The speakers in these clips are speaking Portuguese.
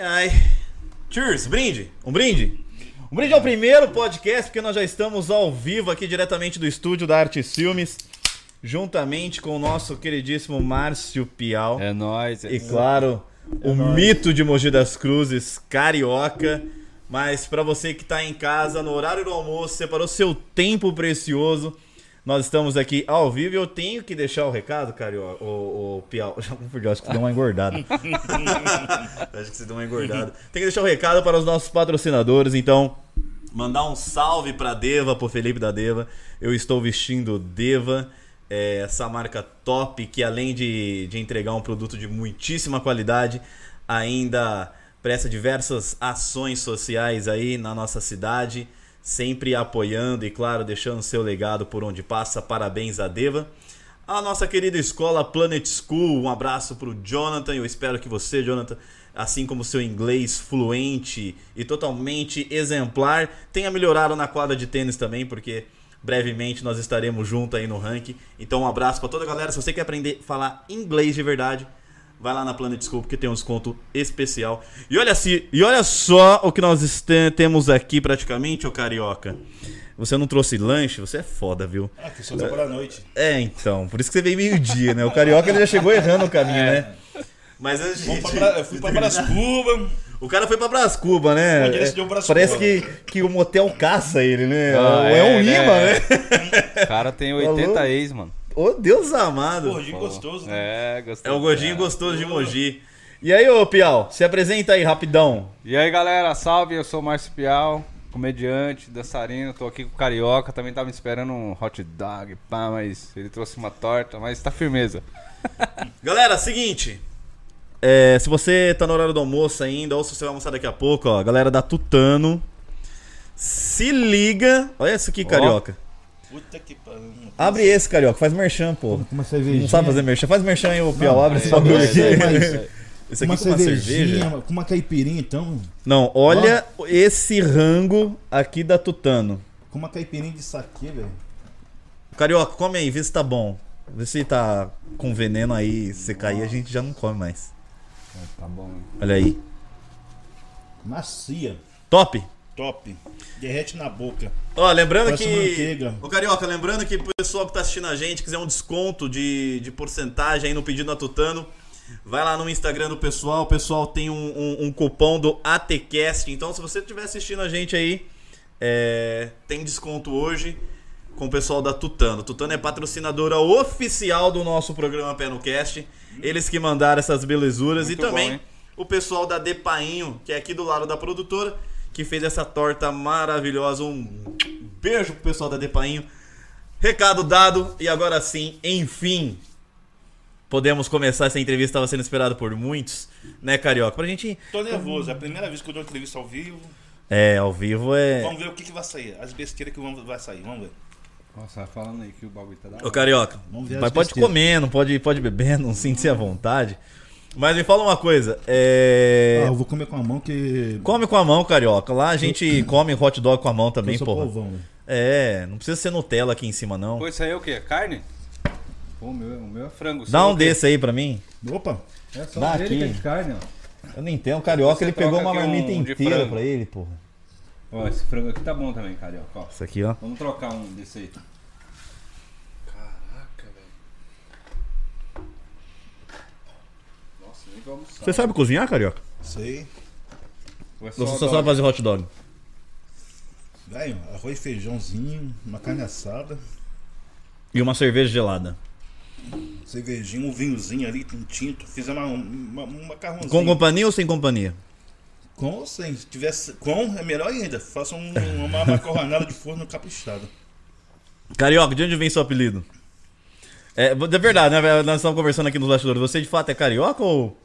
Ai, ai. Cheers, brinde. Um brinde. Um brinde ao primeiro podcast, porque nós já estamos ao vivo aqui diretamente do estúdio da Artes Filmes, juntamente com o nosso queridíssimo Márcio Pial. É nóis. E claro, o mito de Mogi das Cruzes, carioca. Mas para você que tá em casa, no horário do almoço, separou seu tempo precioso. Nós estamos aqui ao vivo e eu tenho que deixar o recado, Carioca, o, o Piau. Já confundi, acho que você deu uma engordada. acho que você deu uma engordada. Tem que deixar o recado para os nossos patrocinadores, então. Mandar um salve pra Deva, pro Felipe da Deva. Eu estou vestindo Deva, é, essa marca top que além de, de entregar um produto de muitíssima qualidade, ainda presta diversas ações sociais aí na nossa cidade sempre apoiando e, claro, deixando seu legado por onde passa. Parabéns a Deva. A nossa querida escola Planet School, um abraço para o Jonathan. Eu espero que você, Jonathan, assim como seu inglês fluente e totalmente exemplar, tenha melhorado na quadra de tênis também, porque brevemente nós estaremos juntos aí no ranking. Então, um abraço para toda a galera. Se você quer aprender a falar inglês de verdade, vai lá na Planet School porque tem um desconto especial. E olha, se, e olha só o que nós temos aqui praticamente, ô Carioca. Você não trouxe lanche, você é foda, viu? Ah, que só tá para noite. É, então. Por isso que você veio meio-dia, né? O Carioca ele já chegou errando o caminho, é. né? Mas a gente... Pra, eu fui pra Brás Cuba. O cara foi pra Brás Cuba, né? É, Parece que, que o motel caça ele, né? Ah, é, é, um imã, né? né? O cara tem 80 ex, mano. Ô, Deus amado. Gordinho gostoso, né? É, gostoso. É o gordinho é. gostoso de Mogi. E aí, ô Piau, se apresenta aí rapidão. E aí, galera, salve, eu sou o Márcio Piau, comediante, dançarino, tô aqui com o Carioca, também tava esperando um hot dog, pá, mas ele trouxe uma torta, mas tá firmeza. Galera, seguinte, é, se você tá no horário do almoço ainda, ou se você vai almoçar daqui a pouco, ó, galera da Tutano, se liga, olha isso aqui, Carioca. Puta que pariu. Abre esse, carioca, faz merchan, pô. Uma cervejinha. Não sabe fazer merchan? Faz merchan aí, ô Piau, abre esse bagulho aqui. Esse aqui uma com uma cerveja. Com uma caipirinha, então. Não, olha Ó. esse rango aqui da Tutano. Com uma caipirinha de saque, velho. Carioca, come aí, vê se tá bom. Vê se tá com veneno aí, se cair a gente já não come mais. É, tá bom. Hein? Olha aí. Macia. Top? Top. Derrete na boca. Ó, lembrando Parece que. Manteiga. Ô, Carioca, lembrando que o pessoal que tá assistindo a gente quiser um desconto de, de porcentagem aí no pedido Tutano, vai lá no Instagram do pessoal. O pessoal tem um, um, um cupom do ATCast. Então, se você estiver assistindo a gente aí, é, tem desconto hoje com o pessoal da Tutano. Tutano é patrocinadora oficial do nosso programa Pé no Cast. Eles que mandaram essas belezuras. Muito e também bom, o pessoal da Depainho, que é aqui do lado da produtora que fez essa torta maravilhosa. Um beijo pro pessoal da Depainho. Recado dado e agora sim, enfim, podemos começar essa entrevista. Estava sendo esperada por muitos, né, Carioca? Pra gente. Tô nervoso, é a primeira vez que eu dou uma entrevista ao vivo. É, ao vivo é. Vamos ver o que, que vai sair, as besteiras que vai sair, vamos ver. Nossa, falando aí que o bagulho tá da Ô, Carioca, mas pode comer, não pode, pode beber, não sinta-se à vontade. Mas me fala uma coisa. É... Ah, eu vou comer com a mão que. Come com a mão, carioca. Lá a gente come hot dog com a mão também, pô. É, não precisa ser Nutella aqui em cima, não. Pô, isso aí é o quê? Carne? Pô, o meu, o meu é frango. Dá um é desse aí pra mim. Opa! É só Dá aqui. carne, ó. Eu não entendo, o carioca ele pegou uma marmita um inteira pra ele, porra. Ó, esse frango aqui tá bom também, carioca. Ó. Isso aqui, ó. Vamos trocar um desse aí. Você sabe cozinhar, carioca? Sei. Você só sabe fazer hot dog? Velho, arroz e feijãozinho, uma carne assada. E uma cerveja gelada. Cervejinho, um vinhozinho ali, um tinto. Fizemos uma, uma, um macarrãozinho. Com companhia ou sem companhia? Com ou sem. Se tivesse com, é melhor ainda. Faça um, uma macarronada de forno caprichado. Carioca, de onde vem seu apelido? É, é verdade, né? Nós estamos conversando aqui nos bastidores. Você de fato é carioca ou.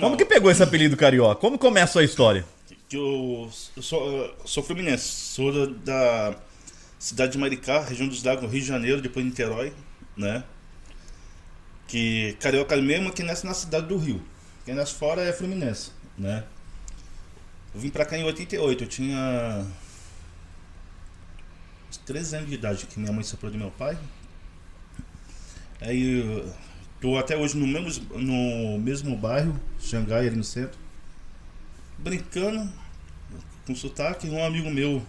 Como que pegou esse apelido carioca? Como começa a história? Eu, eu sou, eu sou fluminense, sou da, da, cidade de Maricá, região dos lagos, Rio de Janeiro, depois Niterói, né? Que carioca mesmo que nasce na cidade do Rio. Quem nasce fora é fluminense, né? Eu vim pra cá em 88, eu tinha 13 anos de idade que minha mãe separou do meu pai. Aí Tô até hoje no mesmo, no mesmo bairro, Xangai, ali no centro. brincando com sotaque, um amigo meu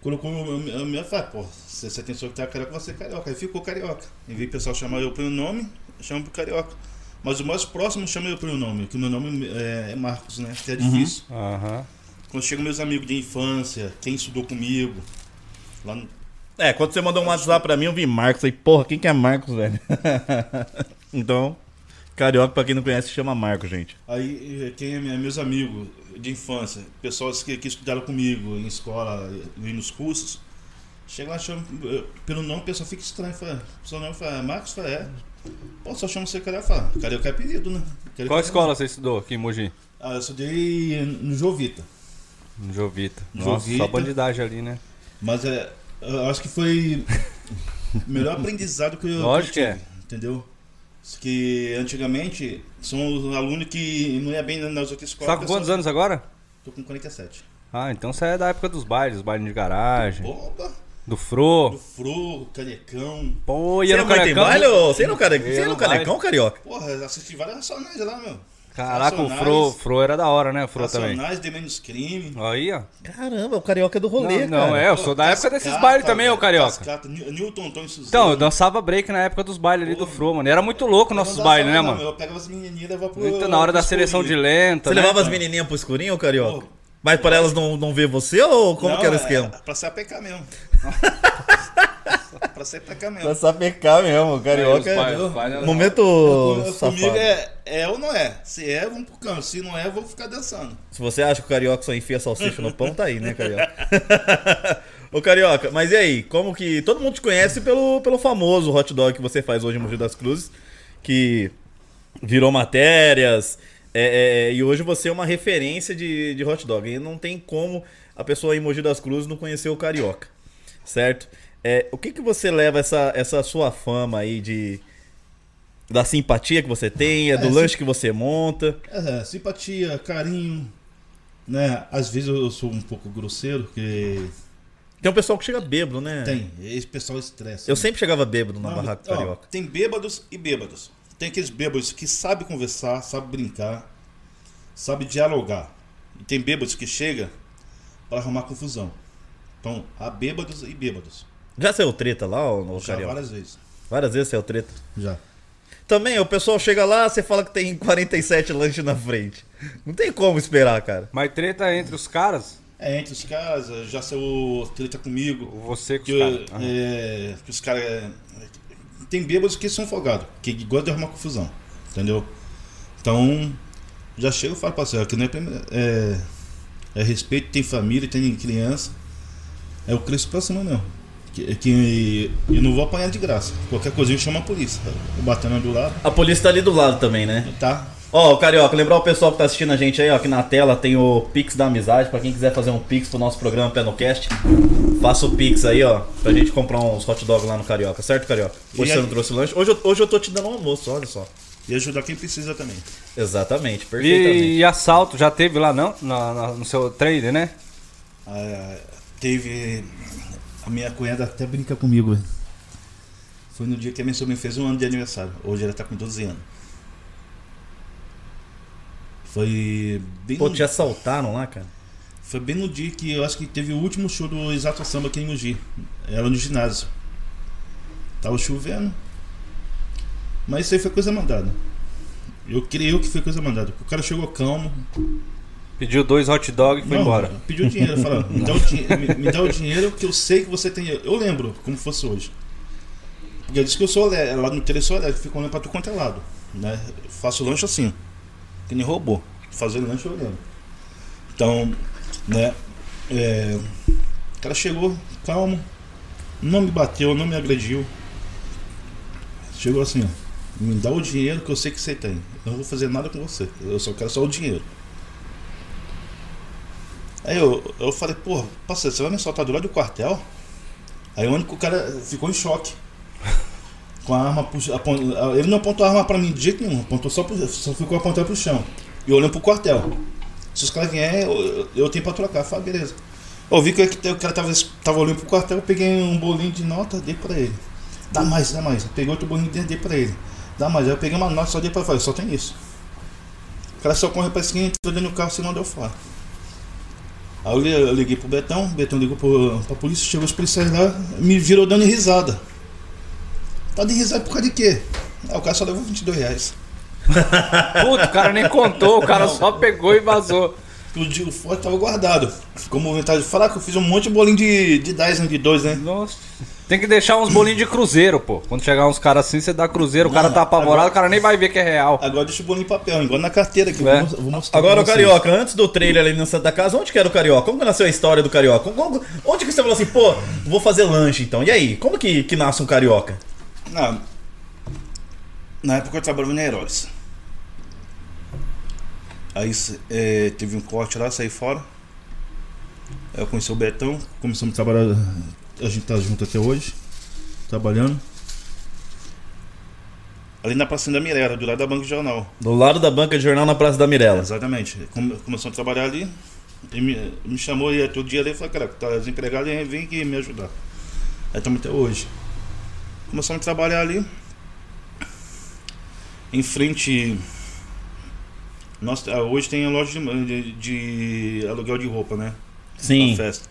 colocou a minha falei, pô, você tem sotaque carioca, você é carioca. Aí ficou carioca. Em vez do pessoal chamar eu pelo nome, chama por carioca. Mas o mais próximo chama eu pelo nome, que o meu nome é, é Marcos, né? Que é difícil. Aham. Quando chegam meus amigos de infância, quem estudou comigo, lá no, É, quando você mandou um WhatsApp pra mim, eu vi Marcos. Aí, porra, quem que é Marcos, velho? então, carioca, pra quem não conhece, chama Marcos, gente. Aí, eh, quem é meus amigos de infância, pessoas que, que estudaram comigo em escola e nos cursos, chega lá chama pelo nome, o pessoal fica estranho. Fala, seu nome fala, Marcos? Fala, é. Pô, só chama você carioca. Fala, carioca é apelido, né? Carioca Qual é- escola você estudou aqui em Mogi? Ah, eu estudei no Jovita. No Jovita. No Nossa, Jovita. só bandidagem ali, né? Mas é, eu acho que foi o melhor aprendizado que eu, Lógico que é. tive, entendeu? Que antigamente são os alunos que não ia bem nas outras Você escolas. tá com quantos anos agora? Tô com 47. Ah, então você é da época dos bailes, os bailes de garagem, Opa! do Fro. Do Fro, Carecão. Pô, Você ia não no vai ter Carecão? baile ou... Você. Eu você não não canecão, carioca? Porra, assisti várias racionais lá, meu. Caraca, o Fro, Fro era da hora, né? O Fro também. Racionais de menos crime. Aí, ó. Caramba, o carioca é do rolê, Não, não, cara. é, eu sou da Pô, época desses Cascata, bailes também, ô Carioca. Cascata, Newton, Antônio Suzano. Então, eu dançava break na época dos bailes ali do Fro, mano. E Era muito louco nossos não bailes, né, não, mano? Eu pegava as menininhas e levava pro. Então, na hora da seleção de lenta, Você né? levava as menininhas pro escurinho, carioca? Pô. Mas para elas não, não ver você ou como Não, que era o é- esquema? Pra ser APK mesmo. pra ser APK mesmo. Pra sapecar mesmo, Aí, carioca. os bailes eram- Momento Eu- comigo é, é ou não é. Se é, vamos pro canto. Se não é, vamos ficar dançando. Se você acha que o carioca só enfia salsicha no pão, tá aí, né, carioca? Ô, carioca, mas e aí? Como que. Todo mundo te conhece pelo, pelo famoso hot dog que você faz hoje em Mogi das Cruzes, que virou matérias. é, é, e hoje você é uma referência de, de hot dog. E não tem como a pessoa em Mogi das Cruzes não conhecer o carioca, certo? É, o que, que você leva essa, essa sua fama aí de. Da simpatia que você tem, é do É, lanche que você monta. É, simpatia, carinho. Né? Às vezes eu sou um pouco grosseiro, porque Tem um pessoal que chega bêbado, né? tem. Esse pessoal estressa. Eu né? sempre chegava bêbado na Não, barraca ó, carioca. Tem bêbados e bêbados. Tem aqueles bêbados que sabem conversar, sabem brincar, sabem dialogar. E tem bêbados que chegam para arrumar confusão. Então, há bêbados e bêbados. Já saiu treta lá, ô, ô Já carioca? várias vezes. Várias vezes saiu treta. Já. Também, o pessoal chega lá, você fala que tem 47 lanches na frente. Não tem como esperar, cara. Mas treta entre os caras, É, entre os caras, já saiu treta comigo. ou você com Que, os caras? eu- é, que os caras. é, tem bêbados que são folgados, que gostam de arrumar confusão. Entendeu? Então, já chego e falo, parceiro, que não é, é, é respeito, tem família, tem criança. É o Cristo pra cima mesmo. Que, que eu não vou apanhar de graça. Qualquer coisinha chama a polícia. O batendo do lado, A polícia tá ali do lado também, né? tá? Ó, carioca, lembrar o pessoal que tá assistindo a gente aí, ó, aqui na tela tem o Pix da Amizade, pra quem quiser fazer um Pix pro nosso programa Pé no Cast. Faça o Pix aí, ó, pra gente comprar uns hot dog lá no Carioca, certo, Carioca? Hoje E você aí? não trouxe lanche. Hoje eu, hoje eu tô te dando um almoço, olha só. E ajudar quem precisa também. Exatamente, perfeitamente. E, e assalto, já teve lá não? Na- na- no seu trader, né? Ah, teve. Minha cunhada até brinca comigo. Foi no dia que a minha sobrinha fez um ano de aniversário. Hoje ela tá com 12 anos. Foi bem, Pô, te assaltaram lá, cara? foi bem no dia que eu acho que teve o último show do Exato Samba aqui em Mogi. Ela no ginásio. Tava chovendo. Mas isso aí foi coisa mandada. Eu creio que foi coisa mandada. O cara chegou calmo, Pediu dois hot dog e foi Não, embora. Pediu dinheiro, falou, me dá, me, me dá o dinheiro que eu sei que você tem. Eu lembro como fosse hoje. Porque ele disse que eu sou alé- lá no Tele sou alérgico, fico olhando pra tudo quanto é lado. Né? Eu faço lanche assim, que nem robô. Fazendo lanche eu lembro. Então, né? é, o cara chegou, calmo, não me bateu, não me agrediu. Chegou assim, ó. Me dá o dinheiro que eu sei que você tem. Eu não vou fazer nada com você. Eu só quero só o dinheiro. Aí eu, eu falei, pô, parceiro, você vai me soltar do lado do quartel? Aí o único cara ficou em choque. Com a arma puxa, Ele não apontou a arma pra mim de jeito nenhum, apontou só, pro, só ficou apontando pro chão. E olhando pro quartel. Se os caras vierem, eu, eu tenho pra trocar. Falei, beleza. Eu vi que o cara tava, tava olhando pro quartel, eu peguei um bolinho de nota, dei pra ele. Dá mais, dá mais. Eu peguei outro bolinho dentro, dei pra ele. Dá mais. Aí eu peguei uma nota, só dei pra ele. Falei, só tem isso. O cara só corre pra esquina, entrou dentro do carro, se não deu fora. Aí eu li- eu liguei pro Betão, o Betão ligou pro, pra polícia, chegou os policiais lá, me virou dando risada. Tá de risada por causa de quê? Aí o cara só levou 22 reais. Puta, o cara nem contou, o cara só pegou e vazou. O Digo Forte tava guardado. Ficou movimentado de falar que eu fiz um monte de bolinho de, de 10, né, de 2, né? Nossa. Tem que deixar uns bolinhos de cruzeiro, pô. Quando chegar uns caras assim, você dá cruzeiro, o cara Não, tá apavorado, agora- o cara nem vai ver que é real. Agora deixa o bolinho em papel, igual na carteira aqui. É. Eu vou, eu vou mostrar Agora, pra o. Carioca, antes do trailer ali na Santa Casa, onde que era o Carioca? Como que nasceu a história do Carioca? Como- onde que você falou assim, pô, vou fazer lanche então? E aí, como que, que nasce um Carioca? Na, na época eu trabalhava na Heróis. Aí é, teve um corte lá, saí fora. Aí eu conheci o Betão, começamos a trabalhar. A gente tá junto até hoje, trabalhando. Ali na Praça da Mirella, do lado da Banca de Jornal. Do lado da banca de jornal na Praça da Mirella. Exatamente. Come, começamos a trabalhar ali. Ele me, me chamou e todo dia ali e falou, cara, tá desempregado e vem aqui me ajudar. Aí estamos até hoje. Começamos a trabalhar ali. Em frente. Nós, ah, hoje tem a loja de, de- de aluguel de roupa, né? Sim. Na festa.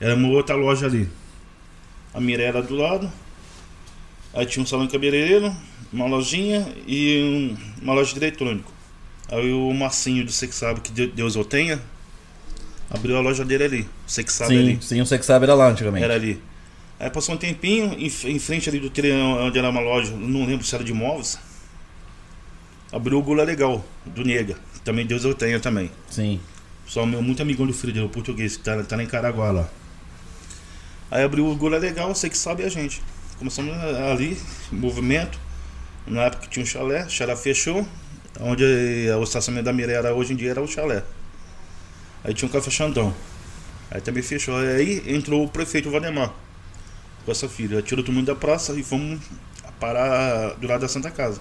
Era uma outra loja ali. A Mirella do lado. Aí tinha um salão de cabeleireiro, uma lojinha e um- uma loja de eletrônico. Aí o Marcinho do que Sabe, que de- Deus eu tenha, abriu a loja dele ali. Você que sabe Sim, ali. sim, você que sabe era lá antigamente. Era ali. Aí passou um tempinho, em, em frente ali do trem onde era uma loja, não lembro se era de móveis. Abriu o Gula Legal, do Nega. que Também Deus eu tenha também. Sim. Só meu muito amigão do filho dele, o português, que tá, tá lá em Caraguá lá. Aí abriu o Gula Legal, você que sabe a gente. Começamos a- ali, movimento. Na época tinha um chalé, o chalé fechou. Onde o estacionamento da Mirella hoje em dia era o chalé. Aí tinha um café Xandão. Aí também fechou. Aí entrou o prefeito Valdemar com essa filha. Tirou todo mundo da praça e fomos parar do lado da Santa Casa.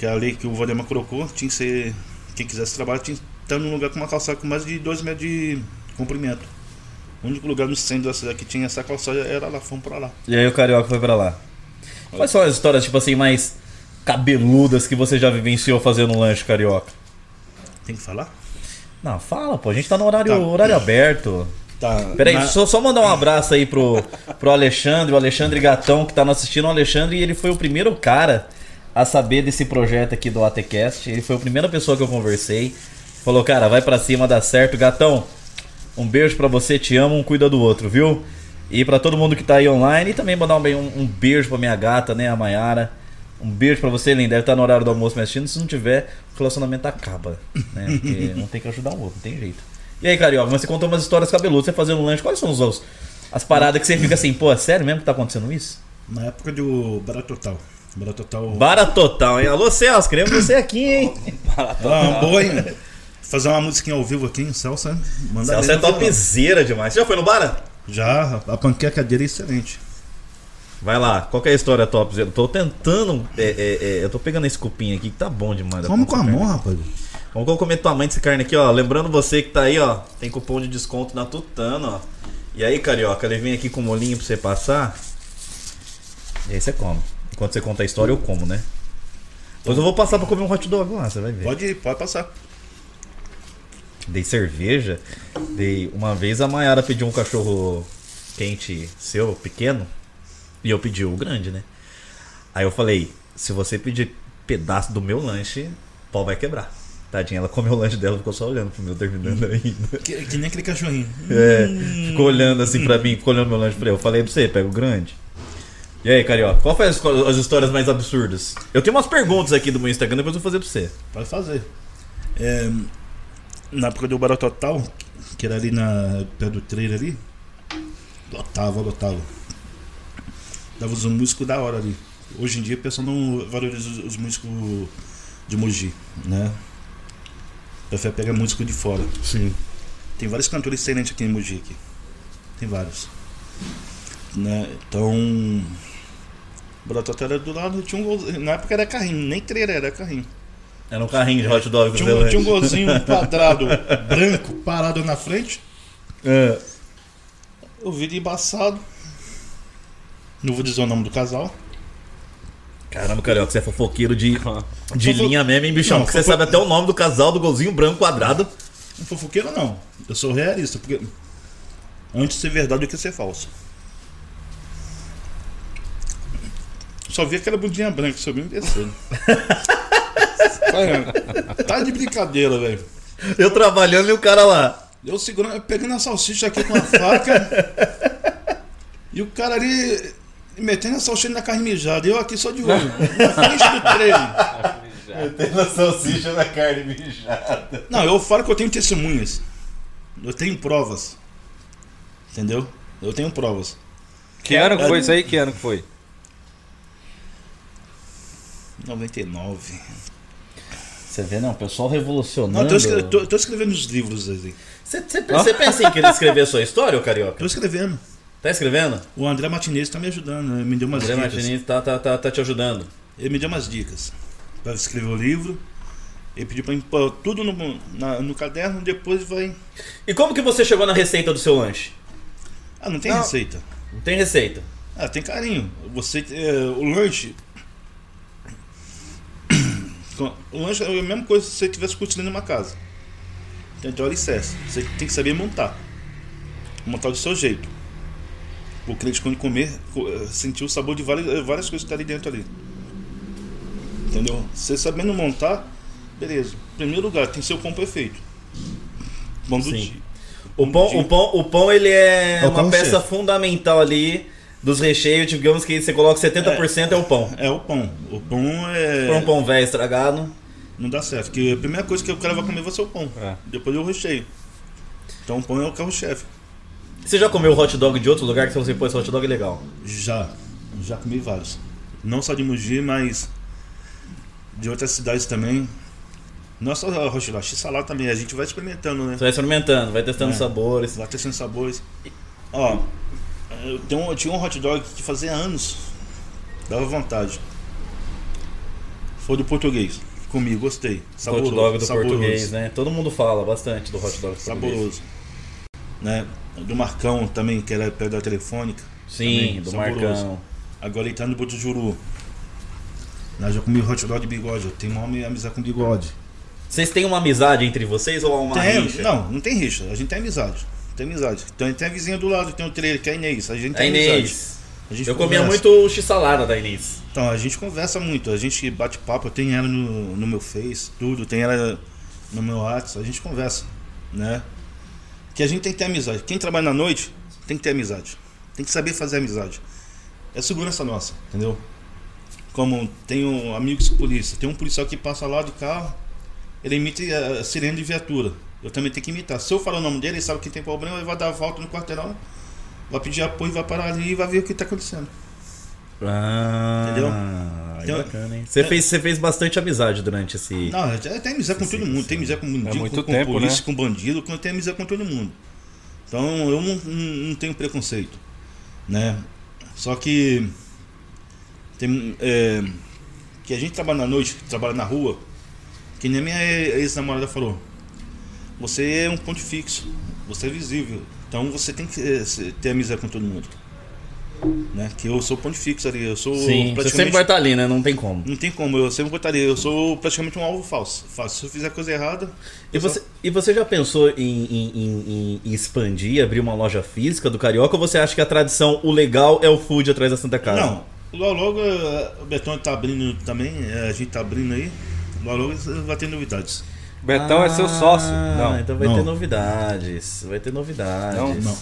Que é a lei que o Valdemar colocou, tinha que ser. Quem quisesse trabalhar tinha que estar num lugar com uma calçada com mais de 2 metros de comprimento. O único lugar no centro da cidade que tinha essa calçada era lá, fomos pra lá. E aí o Carioca foi pra lá. Quais são as histórias, tipo assim, mais cabeludas que você já vivenciou fazendo um lanche Carioca? Tem que falar? Não, fala, pô. A gente tá no horário, Tá. horário aberto. Tá. Peraí, na- só, só mandar um abraço aí pro, pro Alexandre, o Alexandre Gatão, que tá nos assistindo. O Alexandre, ele foi o primeiro cara a saber desse projeto aqui do ATCast. Ele foi a primeira pessoa que eu conversei. Falou, cara, vai pra cima, dá certo. Gatão, um beijo pra você, te amo, um cuida do outro, viu? E pra todo mundo que tá aí online, e também mandar um, um, um beijo pra minha gata, né, a Mayara. Um beijo pra você, linda. Deve estar no horário do almoço me assistindo. Se não tiver, o relacionamento acaba, né? Porque não tem que ajudar o outro, não tem jeito. E aí, Carioca, mas você contou umas histórias cabeludas, você fazendo lanche. Quais são os, os- as paradas que você fica assim, pô, é sério mesmo que tá acontecendo isso? Na época do Barato Total. Barato Total. Bara total, hein? Alô, Celso, queremos você aqui, hein? Ah, boa, hein? Fazer uma musiquinha ao vivo aqui em Celsa. Manda Celso é topzera demais. Você já foi no Bara? Já, a panqueca dele é excelente. Vai lá, qual que é a história topzera? Eu tô tentando, é, é, é, eu tô pegando esse cupim aqui que tá bom demais. conta com a mão, rapaz. Vamos comer tua mãe desse carne aqui, ó. Lembrando você que tá aí, ó. Tem cupom de desconto na Tutano, ó. E aí, carioca, ele vem aqui com molinho pra você passar. E aí você come. Enquanto você conta a história, eu como, né? Depois eu vou passar pra comer um hot dog lá, você vai ver. Pode, pode passar. Dei cerveja. Dei. Uma vez a Mayara pediu um cachorro quente seu, pequeno. E eu pedi o grande, né? Aí eu falei: se você pedir pedaço do meu lanche, o pau vai quebrar. Tadinha, ela comeu o lanche dela, ficou só olhando pro meu terminando ainda. Que, que nem aquele cachorrinho. É, ficou olhando assim pra mim, ficou olhando meu lanche pra eu. Eu falei pra você, pega o grande. E aí, Carioca, qual foi as, as histórias mais absurdas? Eu tenho umas perguntas aqui do meu Instagram, depois eu vou fazer pra você. Pode fazer. É, na época do Barato Total, que era ali na pé do trailer ali, lotava, lotava. Dava os músicos da hora ali. Hoje em dia o pessoal não valoriza os, os músicos de Mogi, né? Prefere pegar músico de fora. Sim. Tem vários cantores excelentes aqui em Mogi. Aqui. Tem vários. Né? Então. Barato era do lado, tinha um gol- Na época era carrinho, nem trailer, era carrinho. Era um carrinho de hot dog Tinha um, tinha um golzinho quadrado branco parado na frente. É. O vidro embaçado. Não vou dizer o nome do casal. Caramba, Carioca, você é fofoqueiro de, de Fofo- linha mesmo, hein, bichão? Não, Porque você fofo- sabe até o nome do casal do golzinho branco quadrado. Não fofoqueiro não. Eu sou realista, porque antes de ser verdade do que ser falso. Só vi aquela bundinha branca subindo e descendo. Tá de brincadeira, velho. Eu trabalhando e o cara lá. Eu segurando, pegando a salsicha aqui com a faca. e o cara ali metendo a salsicha na carne mijada. E eu aqui só de olho. Na frente do trem. Metendo a salsicha na carne mijada. Não, eu falo que eu tenho testemunhas. Eu tenho provas. Entendeu? Eu tenho provas. Que ano que foi isso aí? Que ano que foi? 99. Você vê, não, o pessoal revolucionando. Não, eu tô, escre- tô- tô escrevendo os livros aí. Você, você, você pensa em querer escrever a sua história, ô Carioca? Tô escrevendo. Tá escrevendo? O André Martinez tá me ajudando, né? me deu umas André dicas. Martins tá, tá, tá, tá te ajudando. Ele me deu umas dicas para escrever o livro. Ele pediu pra mim pôr tudo no, na- no caderno, depois vai. E como que você chegou na receita do seu lanche? Ah, não tem Não. receita. Não tem receita. Ah, tem carinho. Você, é, o lanche. O lanche é a mesma coisa se você estivesse construindo uma casa. Tem o alicerce. Você tem que saber montar. Montar do seu jeito. O cliente, quando comer, co- eh, sentir o sabor de várias, eh, várias coisas que tá ali dentro ali. Entendeu? Você sabendo montar, beleza. Em primeiro lugar, tem seu pão perfeito. Pão do Sim. dia. O pão, o pão, o pão ele é É uma peça chefe. fundamental ali dos recheios. Digamos que você coloca 70% é, o pão. É o pão. O pão é. Se for um pão velho estragado. Não dá certo, porque a primeira coisa que o cara vai comer vai ser o pão. É. Depois é o recheio. Então o pão é o carro-chefe. Você já comeu hot dog de outro lugar que você pôs hot dog legal? Já. Já comi vários. Não só de Mogi, mas de outras cidades também. Não só a Rochilá, x-salada também. A gente vai experimentando, né? Você vai experimentando, vai testando É. sabores. Vai testando sabores. Ó, eu, tenho eu tinha um hot dog que fazia anos. Dava vontade. Foi do português. Comi, gostei. Saboroso. hot dog do saboroso. português, né? Todo mundo fala bastante do hot dog do português. Saboroso. Né? Do Marcão também, que era perto da telefônica. Sim, Também, do saboroso. Marcão. Agora ele tá no Botujuru. Né? Já comi hot dog de bigode. Eu tenho uma amizade com bigode. Vocês têm uma amizade entre vocês ou uma Tem, rixa? não, não tem rixa. A gente tem amizade. Tem amizade. Então tem a vizinha do lado, tem o trailer, que é a Inês. A gente A tem amizade. Inês. A gente Eu comia conversa. muito x-salada da Inês. Então, a gente conversa muito. A gente bate papo. Eu tenho ela no, no meu Face, tudo. Tem ela no meu WhatsApp. A gente conversa, né? Que a gente tem que ter amizade. Quem trabalha na noite tem que ter amizade. Tem que saber fazer amizade. É segurança nossa, entendeu? Como tenho amigos de polícia. Tem um policial que passa lá de carro, ele imita a sirene de viatura. Eu também tenho que imitar. Se eu falar o nome dele, ele sabe que tem problema, ele vai dar a volta no quarteirão, vai pedir apoio, vai parar ali e vai ver o que está acontecendo. Ah, Entendeu? Então- bacana, hein? Você, fez, você fez bastante amizade durante esse. Não, tem amizade com Sim, todo mundo. sim. Tem amizade com mendigo, muito com, com tempo, polícia, né? com bandido, com- tem amizade com todo mundo. Então eu não, não, não tenho preconceito, né? Só que tem é, que a gente trabalha na noite, trabalha na rua, que nem a minha ex-namorada falou. Você é um ponto fixo, você é visível. Então você tem que se- ter amizade com todo mundo. Né? Que eu sou ponto fixo ali, eu sou Sim, você praticamente sempre vai estar ali, né? Não tem como. não tem como, eu sempre botaria. Eu sou praticamente um alvo falso. falso. Se eu fizer coisa errada. E você, e você já pensou em, em- em- em expandir, abrir uma loja física do Carioca? Ou você acha que a tradição, o legal é o food atrás da Santa Casa? Não, logo logo eh, o Betão tá abrindo também, eh, a gente tá abrindo aí. Logo logo vai ter novidades. Betão é seu sócio. Ah, Não. Então vai Não. ter novidades. Vai ter novidades. Não? Não.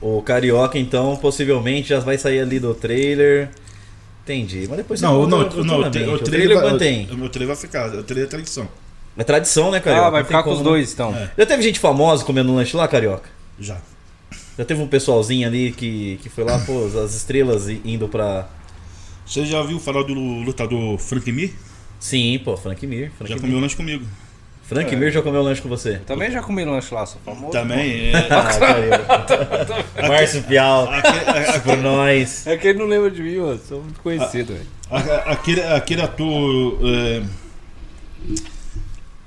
O Carioca, então, possivelmente já vai sair ali do trailer. Entendi. Mas depois você Não, não, não, o, futuramente. tra- o o trailer trailer vai, mantém. o, o trailer vai ficar, o trailer é tradição. É tradição, né, Carioca? Ah, vai ficar com os né? dois então. É. Já teve gente famosa comendo lanche lá, Carioca? Já. Já teve um pessoalzinho ali que, que foi lá, pô, as estrelas indo pra. Você já viu falar do lutador Frank Mir? Sim, pô, Frank Mir. Frank Já Mir. comeu lanche comigo. Frank É. Mir já comeu lanche com você. Também já comi lanche lá, sou famoso. Também. É, Ah, Carioca. Márcio Pial. Por nós. É que ele não lembra de mim, mano. Sou muito conhecido, velho. a- a- aquele, aquele ator. É,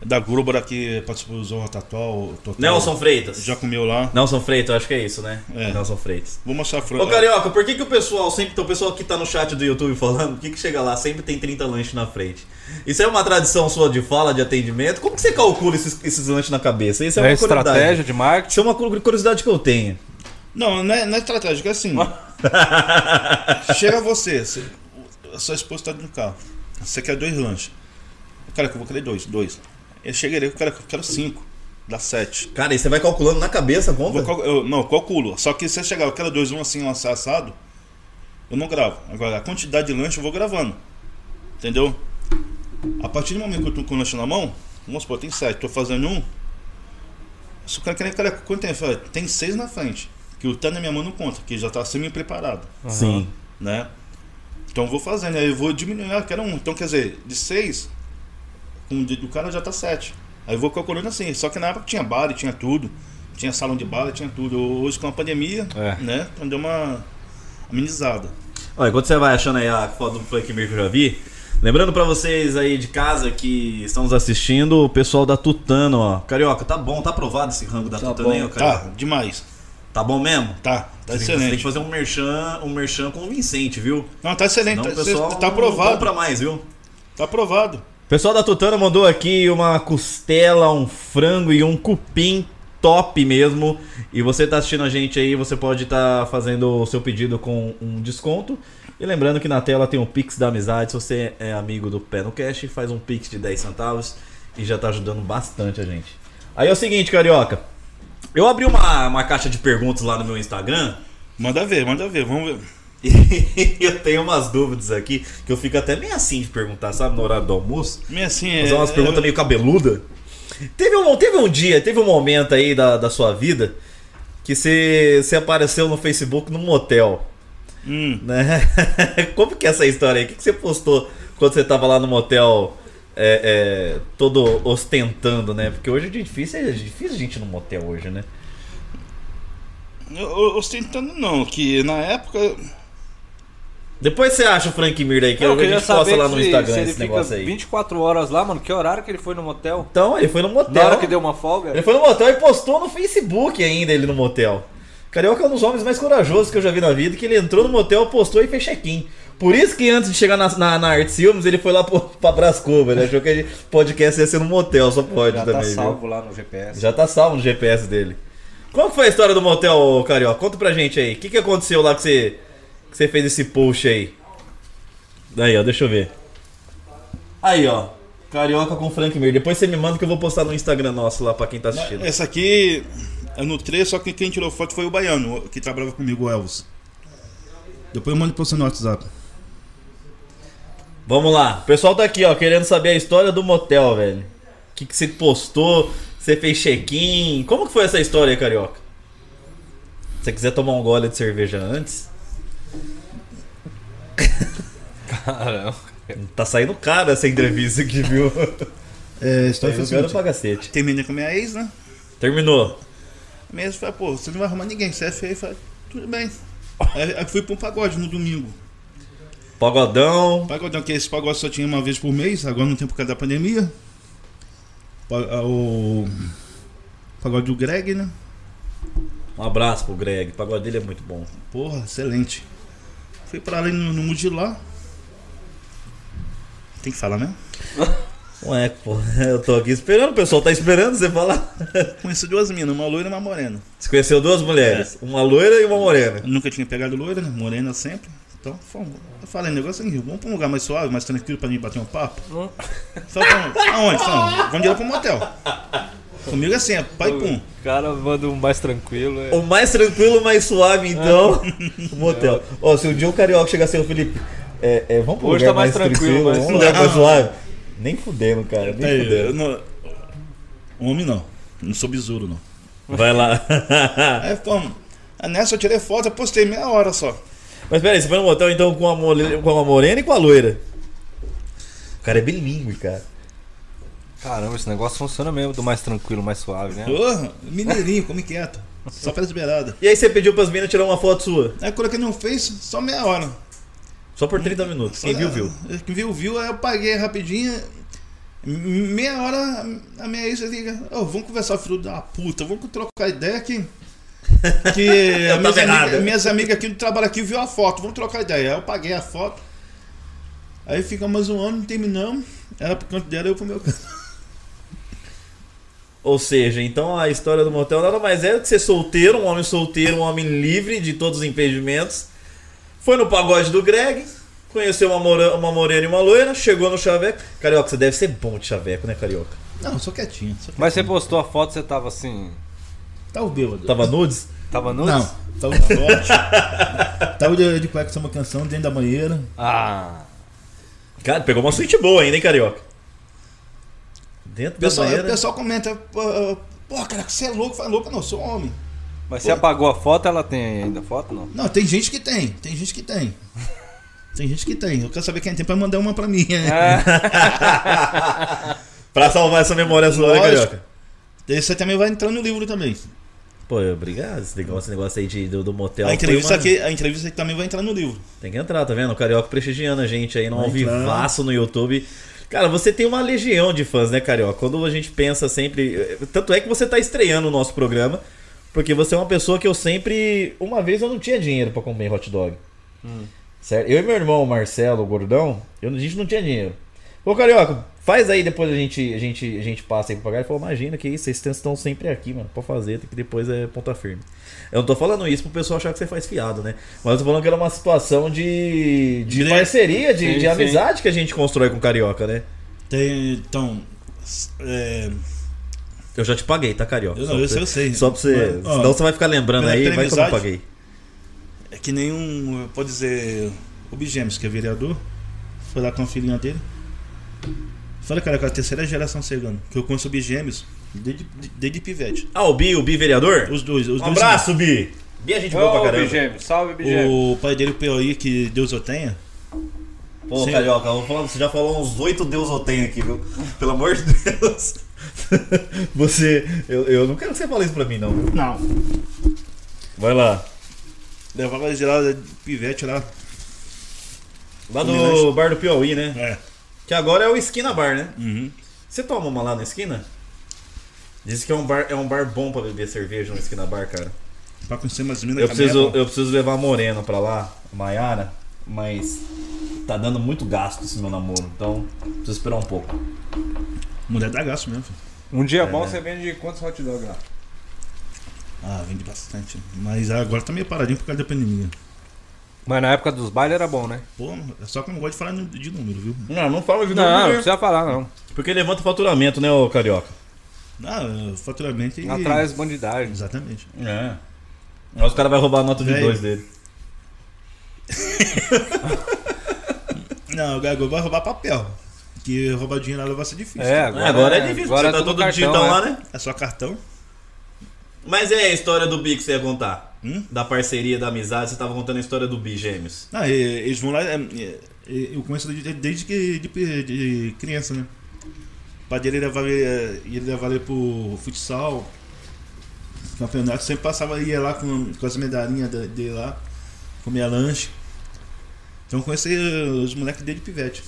Da Grubara que participou do Zorro Tatual. Total. Nelson Freitas. Já comeu lá. Nelson Freitas, acho que é isso, né? É. Nelson Freitas. Vou mostrar a Ô, frango. Carioca, por que, que o pessoal sempre. O pessoal que tá no chat do YouTube falando, por que, que chega lá sempre tem 30 lanches na frente? Isso é uma tradição sua de fala, de atendimento? Como que você calcula esses, esses lanches na cabeça? Isso é É, uma curiosidade. estratégia de marketing. Isso é uma cu- curiosidade que eu tenho. Não, não é, não é estratégico, é assim. Chega você, você- a sua esposa tá no carro. Você quer dois lanches. Cara, que eu vou querer dois, dois. Eu cheguei, cara, eu quero 5. Dá 7. Cara, e você vai calculando na cabeça a conta? Vou, eu, não, eu calculo. Só que se eu chegar, eu quero 2, 1 um, assim, assado, eu não gravo. Agora, a quantidade de lanche eu vou gravando. Entendeu? A partir do momento que eu tô com o lanche na mão, vamos supor, tem 7, tô fazendo um. Se o cara quer, cara, quanto tem? Tem 6 na frente. Que o tá na minha mão não conta, que já tá semi-preparado. Sim. Né? Então eu vou fazendo, aí eu vou diminuir, ah, quero um. Então quer dizer, de 6, um do cara já tá 7. Aí eu vou calculando assim. Só que na época tinha bar, tinha tudo. Tinha salão de bar, tinha tudo. Hoje com a pandemia, é. né? Então deu uma amenizada. Olha, enquanto você vai achando aí a foto do Frank que eu já vi, Lembrando para vocês aí de casa que estão nos assistindo, o pessoal da Tutano, ó. Carioca, tá bom, tá aprovado esse rango da tá Tutano bom, aí, ó, tá, Carioca? Tá, demais. Tá bom mesmo? Tá, tá excelente. Tem, você tem que fazer um merchan, um merchan convincente, viu? Não, tá excelente. Senão, tá, pessoal tá aprovado. Não compra mais, viu? Tá aprovado. Pessoal da Tutano mandou aqui uma costela, um frango e um cupim top mesmo. E você tá assistindo a gente aí, você pode estar fazendo o seu pedido com um desconto. E lembrando que na tela tem o Pix da Amizade. Se você é amigo do Pé no Cash, faz um Pix de 10 centavos e já tá ajudando bastante a gente. Aí é o seguinte, Carioca. Eu abri uma, uma caixa de perguntas lá no meu Instagram. Manda ver, manda ver. Vamos ver. E eu tenho umas dúvidas aqui que eu fico até meio assim de perguntar, sabe, no horário do almoço. Meio assim, é. Fazer umas perguntas meio cabeluda. Teve um, teve um dia, teve um momento aí da, da sua vida que você, você apareceu no Facebook num motel, Hum, né? Como que é essa história aí? O que, que você postou quando você tava lá no motel é, é, todo ostentando, né? Porque hoje é difícil, é difícil a gente ir no motel hoje, né? eu, eu ostentando não, que na época. Depois você acha o Frank Mir aí, que Eu a queria gente posta lá no Instagram se ele esse fica negócio aí. 24 horas lá, mano. Que horário que ele foi no motel? Então, ele foi no motel. Na hora que deu uma folga? Ele foi no motel e postou no Facebook ainda ele no motel. Carioca é um dos homens mais corajosos que eu já vi na vida, que ele entrou no motel, postou e fez check-in. Por isso que antes de chegar na, na, na Art Filmes, ele foi lá pro, pra Brascova. Ele achou que a gente- podcast ia ser no motel, só pode Já também. tá viu? salvo lá no GPS. Já tá salvo no GPS dele. Qual foi a história do motel, Carioca? Conta pra gente aí. O que, que aconteceu lá que você, que você fez esse post aí? Aí, ó, deixa eu ver. Aí, ó. Carioca com Frank Mir. Depois você me manda que eu vou postar no Instagram nosso lá pra quem tá assistindo. Essa aqui é no 3, só que quem tirou foto foi o baiano, que trabalhava comigo, o Elvis. Depois eu mando pra você no WhatsApp. Vamos lá. O pessoal tá aqui, ó, querendo saber a história do motel, velho. O que, que você postou? Você fez check-in? Como que foi essa história aí, Carioca? Se você quiser tomar um gole de cerveja antes, Caramba. tá saindo caro essa entrevista aqui, viu? É, Tá caro assim, pra cacete. terminei com a minha ex, né? Terminou. A minha ex falou, pô, você não vai arrumar ninguém, você é feio. Eu falei, tudo bem. Aí, aí fui pra um pagode no domingo. Pagodão. Pagodão, que esse pagode só tinha uma vez por mês, agora não tem por causa da pandemia. Pa- O pagode do Greg, né? Um abraço pro Greg. O pagode dele é muito bom. Porra, excelente. Fui pra lá no, no Mudilá. Tem que falar mesmo? Não é, pô. Eu tô aqui esperando, o pessoal tá esperando você falar. Conheci duas minas, uma loira e uma morena. Você conheceu duas mulheres, uma loira e uma morena. Eu nunca tinha pegado loira, né? Morena sempre. Então, fomos. eu falei, negócio é vamos pra um lugar mais suave, mais tranquilo pra mim bater um papo. Só vamos. Aonde? Vamos, vamos direto pro motel. Comigo é assim, é pai pum. O cara manda um mais tranquilo. É... O mais tranquilo, o mais suave, então, o motel. Ó, se um dia o carioca chegar assim, ô Felipe, é, é, vamos pro Hoje lugar tá mais tranquilo, mais vamos pro lugar mais suave. Nem fudendo, cara, nem Aí, eu fudendo. não- Homem não. Não sou besouro, não. Vai lá. Aí fomos. Aí nessa eu tirei foto, eu postei meia hora só. Mas peraí, você foi no motel então com a, mole- com a morena e com a loira. O cara é bilíngue, cara. Caramba, esse negócio funciona mesmo do mais tranquilo, mais suave, né? Porra, mineirinho, come quieto. Só pelas beiradas. E aí você pediu pras meninas tirar uma foto sua? Aí coloquei no Face, só meia hora. Só por 30 minutos. Quem viu, viu. Quem viu, viu. Aí eu paguei rapidinho. Meia hora, a minha ex liga, ô, vamos conversar, filho da puta, vamos trocar ideia aqui. Que Eu minhas, amigas, minhas amigas aqui do trabalho aqui viu a foto, vamos trocar ideia. Aí eu paguei a foto. Aí ficamos um ano, terminamos. Ela pro canto dela, eu pro meu canto. Ou seja, então a história do motel nada mais é do que ser solteiro, um homem solteiro, um homem livre de todos os impedimentos. Foi no pagode do Greg, conheceu uma, mora- uma morena e uma loira, chegou no chaveco. Carioca, você deve ser bom de chaveco, né, Carioca? Não, eu sou quietinho. Sou Mas você quietinho. postou a foto, você tava assim. Tá o bêbado. Tava nudes? Tava nudes? Não, tava forte. tava de, de cueca uma canção dentro da banheira. Ah. Cara, pegou uma suíte boa ainda, hein, Carioca? Dentro O pessoal, da o banheira. pessoal comenta, pô, pô, cara, você é louco, fala louco, não, eu sou homem. Mas você apagou a foto, ela tem ainda foto não? Não, tem gente que tem, tem gente que tem. Tem gente que tem. Eu quero saber quem tem pra mandar uma pra mim. Pra salvar essa memória sua, né. Carioca? Esse também vai entrar no livro também. Pô, obrigado. Esse negócio, esse negócio aí de, do, do motel. A entrevista, aqui, a entrevista aqui também vai entrar no livro. Tem que entrar, tá vendo? O Carioca prestigiando a gente aí no Vai ao vivaço no YouTube. Cara, você tem uma legião de fãs, né, Carioca? Quando a gente pensa sempre. Tanto é que você tá estreando o nosso programa, porque você é uma pessoa que eu sempre. Uma vez eu não tinha dinheiro pra comer hot dog. Certo? Eu e meu irmão, o Marcelo, o gordão, eu, a gente não tinha dinheiro. Ô, Carioca, faz aí, depois a gente, a gente, a gente passa aí pra pagar. Ele falou, imagina que isso, vocês estão sempre aqui, mano. Pode fazer, tem que depois é ponta firme. Eu não tô falando isso pro pessoal achar que você faz fiado, né? Mas eu tô falando que era uma situação de, de De- parceria, de, Sim, de sim. amizade que a gente constrói com o Carioca, né? Tem, então. É, Eu já te paguei, tá, Carioca? eu, Só não, eu sei, eu sei. Só pra você. Mas, ó, senão você vai ficar lembrando aí, vai que eu não paguei. É que nenhum, pode dizer, o Bigêmeos, que é vereador, foi lá com a filhinha dele. Fala, cara, com a terceira geração chegando. Que eu conheço o Bigêmeos desde, desde pivete. Ah, o Bi, o Bi vereador? Os dois, os Um dois. abraço, Bi! Bi, a gente boa pra caramba. Bigêmeo, salve, Bigêmeo. O pai dele, o P.O.I., que Deus o tenha. Pô, Sim. Carioca, eu vou falar, você já falou uns oito Deus eu tenho aqui, viu? Pelo amor de Deus. Você. Eu, eu não quero que você fale isso pra mim, não. Não. Vai lá. Levava geral de pivete lá. Lá no bar do Piauí, né? É. Que agora é o Esquina Bar, né? Uhum. Você toma uma lá na esquina? Diz que é um bar, é um bar bom pra beber cerveja no Esquina Bar, cara. Pra conhecer umas minas Eu é preciso, eu preciso levar a Morena pra lá, a Maiara, mas tá dando muito gasto esse meu namoro, então preciso esperar um pouco. Mulher dá gasto mesmo, filho. Um dia bom você vende quantos hot dogs lá? Ah, vende bastante. Mas agora tá meio paradinho por causa da pandemia. Mas na época dos bailes era bom, né? Pô, é só que eu não gosto de falar de número, viu? Não, não fala de Não, não número, precisa falar, não. porque levanta o faturamento, né, ô Carioca? Ah, faturamento e... Atrás bandidagem. Exatamente. É. Aí os caras vão roubar a nota de dois dele. Não, o Gago vai roubar papel. Que roubar dinheiro lá vai ser difícil. É, Agora, agora é difícil, agora você tá é tudo todo cartão, digitão né? lá, né? É só cartão. Mas é a história do Bi que você ia contar. Hum? Da parceria, da amizade, você tava contando a história do Bi Gêmeos. Ah, e- eles vão lá. é, é, Eu conheço desde, desde que de, de criança, né? O pai dele levava, ele ele levava ele pro futsal, campeonato, sempre passava, ia lá com, com as medalhinhas da- dele lá, comia lanche. Então eu conheci os moleques desde pivete.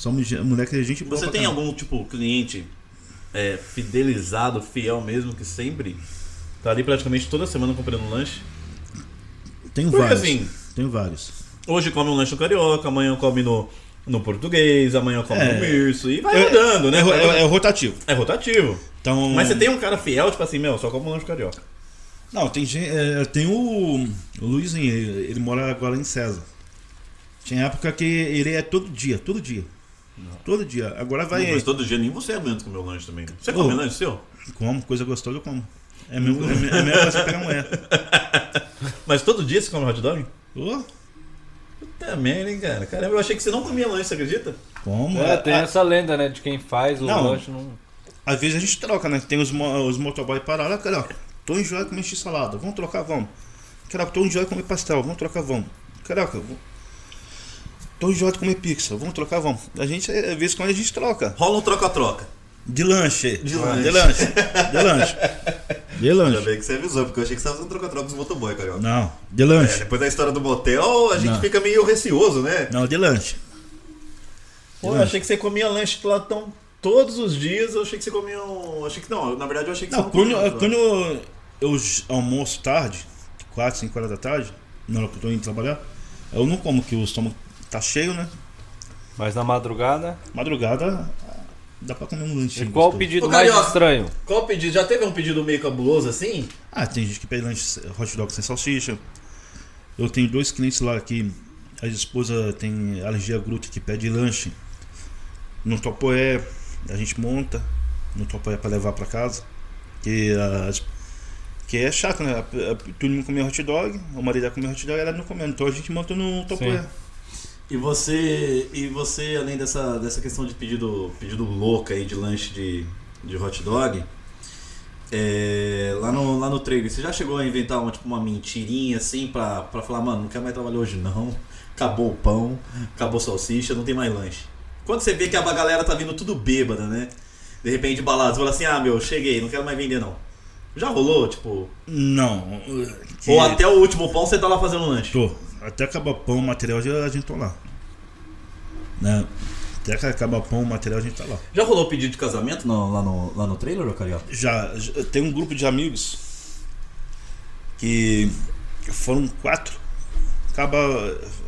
Somos moleque de gente boa Você tem caramba. algum, tipo, cliente é, fidelizado, fiel mesmo, que sempre tá ali praticamente toda semana comprando um lanche? Tenho Porque vários. assim, Tenho vários. hoje come um lanche no Carioca, amanhã come no, no Português, amanhã come É. no Mirso, e vai É- rodando, né? É, é- é rotativo. É rotativo. Então, Mas você tem um cara fiel, tipo assim, meu, só come um lanche Carioca. Não, tem gente. é, tem o, o Luizinho, ele, ele mora agora em César. Tinha época que ele é todo dia, todo dia. Todo dia. Agora vai. Mas todo dia nem você aguenta comer o lanche também. Você come lanche seu? Como, coisa gostosa eu como. É mesmo, é, me- é mesmo coisa que pegar mulher. Mas todo dia você come hot dog? Ô, Também, hein, cara? Caramba, eu achei que você não comia lanche, você acredita? como? É, É, tem a- essa lenda, né? De quem faz o Não. lanche não. Às vezes a gente troca, né? Tem os, os motoboy parados, "Ah, cara, ó, tô enjoado de comer x-salada, vamos trocar, vamos. Caraca, tô enjoado de comer pastel, vamos trocar, vamos. Caraca, vou- tô enjoado de comer pizza, vamos trocar, vamos. A gente, às vezes, quando a gente troca. Rola um troca-troca. De lanche. De lanche. De lanche. De lanche. De Ainda lanche. bem que você avisou, porque eu achei que você tava fazendo troca-troca com os motoboy, carioca. Não, de É, lanche. depois da história do motel, a gente Não. fica meio receoso, né? Não, de lanche. Pô, eu achei que você comia lanche lá tão todos os dias eu achei que você comia um. Achei que não, na verdade eu achei que Não, você quando, não comia. quando eu, eu almoço tarde, 4, 5 horas da tarde, na hora que eu tô indo trabalhar, eu não como, que o estômago tá cheio, né? Mas na madrugada. Madrugada, dá pra comer um E lanchinho. qual o gostoso. pedido Ô, mais estranho? Qual o pedido? Já teve um pedido meio cabuloso assim? Ah, tem gente que pede lanche hot dog sem salsicha. Eu tenho dois clientes lá que a esposa tem alergia a glúten que pede lanche. No topoé, a gente monta no topoé pra levar pra casa. Que, as- que é chato, né? A- a- Todo mundo comia hot dog, o marido ia comer hot dog, ela não comia. Então a gente monta no topoé. Sim. E você, e você além dessa, dessa questão de pedido, pedido louco aí de lanche de, de hot dog, é, lá, no, lá no trailer, você já chegou a inventar uma, tipo, uma mentirinha assim pra, pra falar, mano, não quero mais trabalhar hoje não, acabou o pão, acabou a salsicha, não tem mais lanche. Quando você vê que a galera tá vindo tudo bêbada, né? De repente balado, você fala assim, ah meu, cheguei, não quero mais vender não. Já rolou, tipo, Não. que- ou até o último pão você tá lá fazendo lanche. Tô. Até acabar pão, material, a gente tá lá. Né? Até que acabar pão, o material, a gente tá lá. Já rolou pedido de casamento no- lá, no, lá no trailer, ô Carioca? Já, já tem um grupo de amigos que foram quatro. Acaba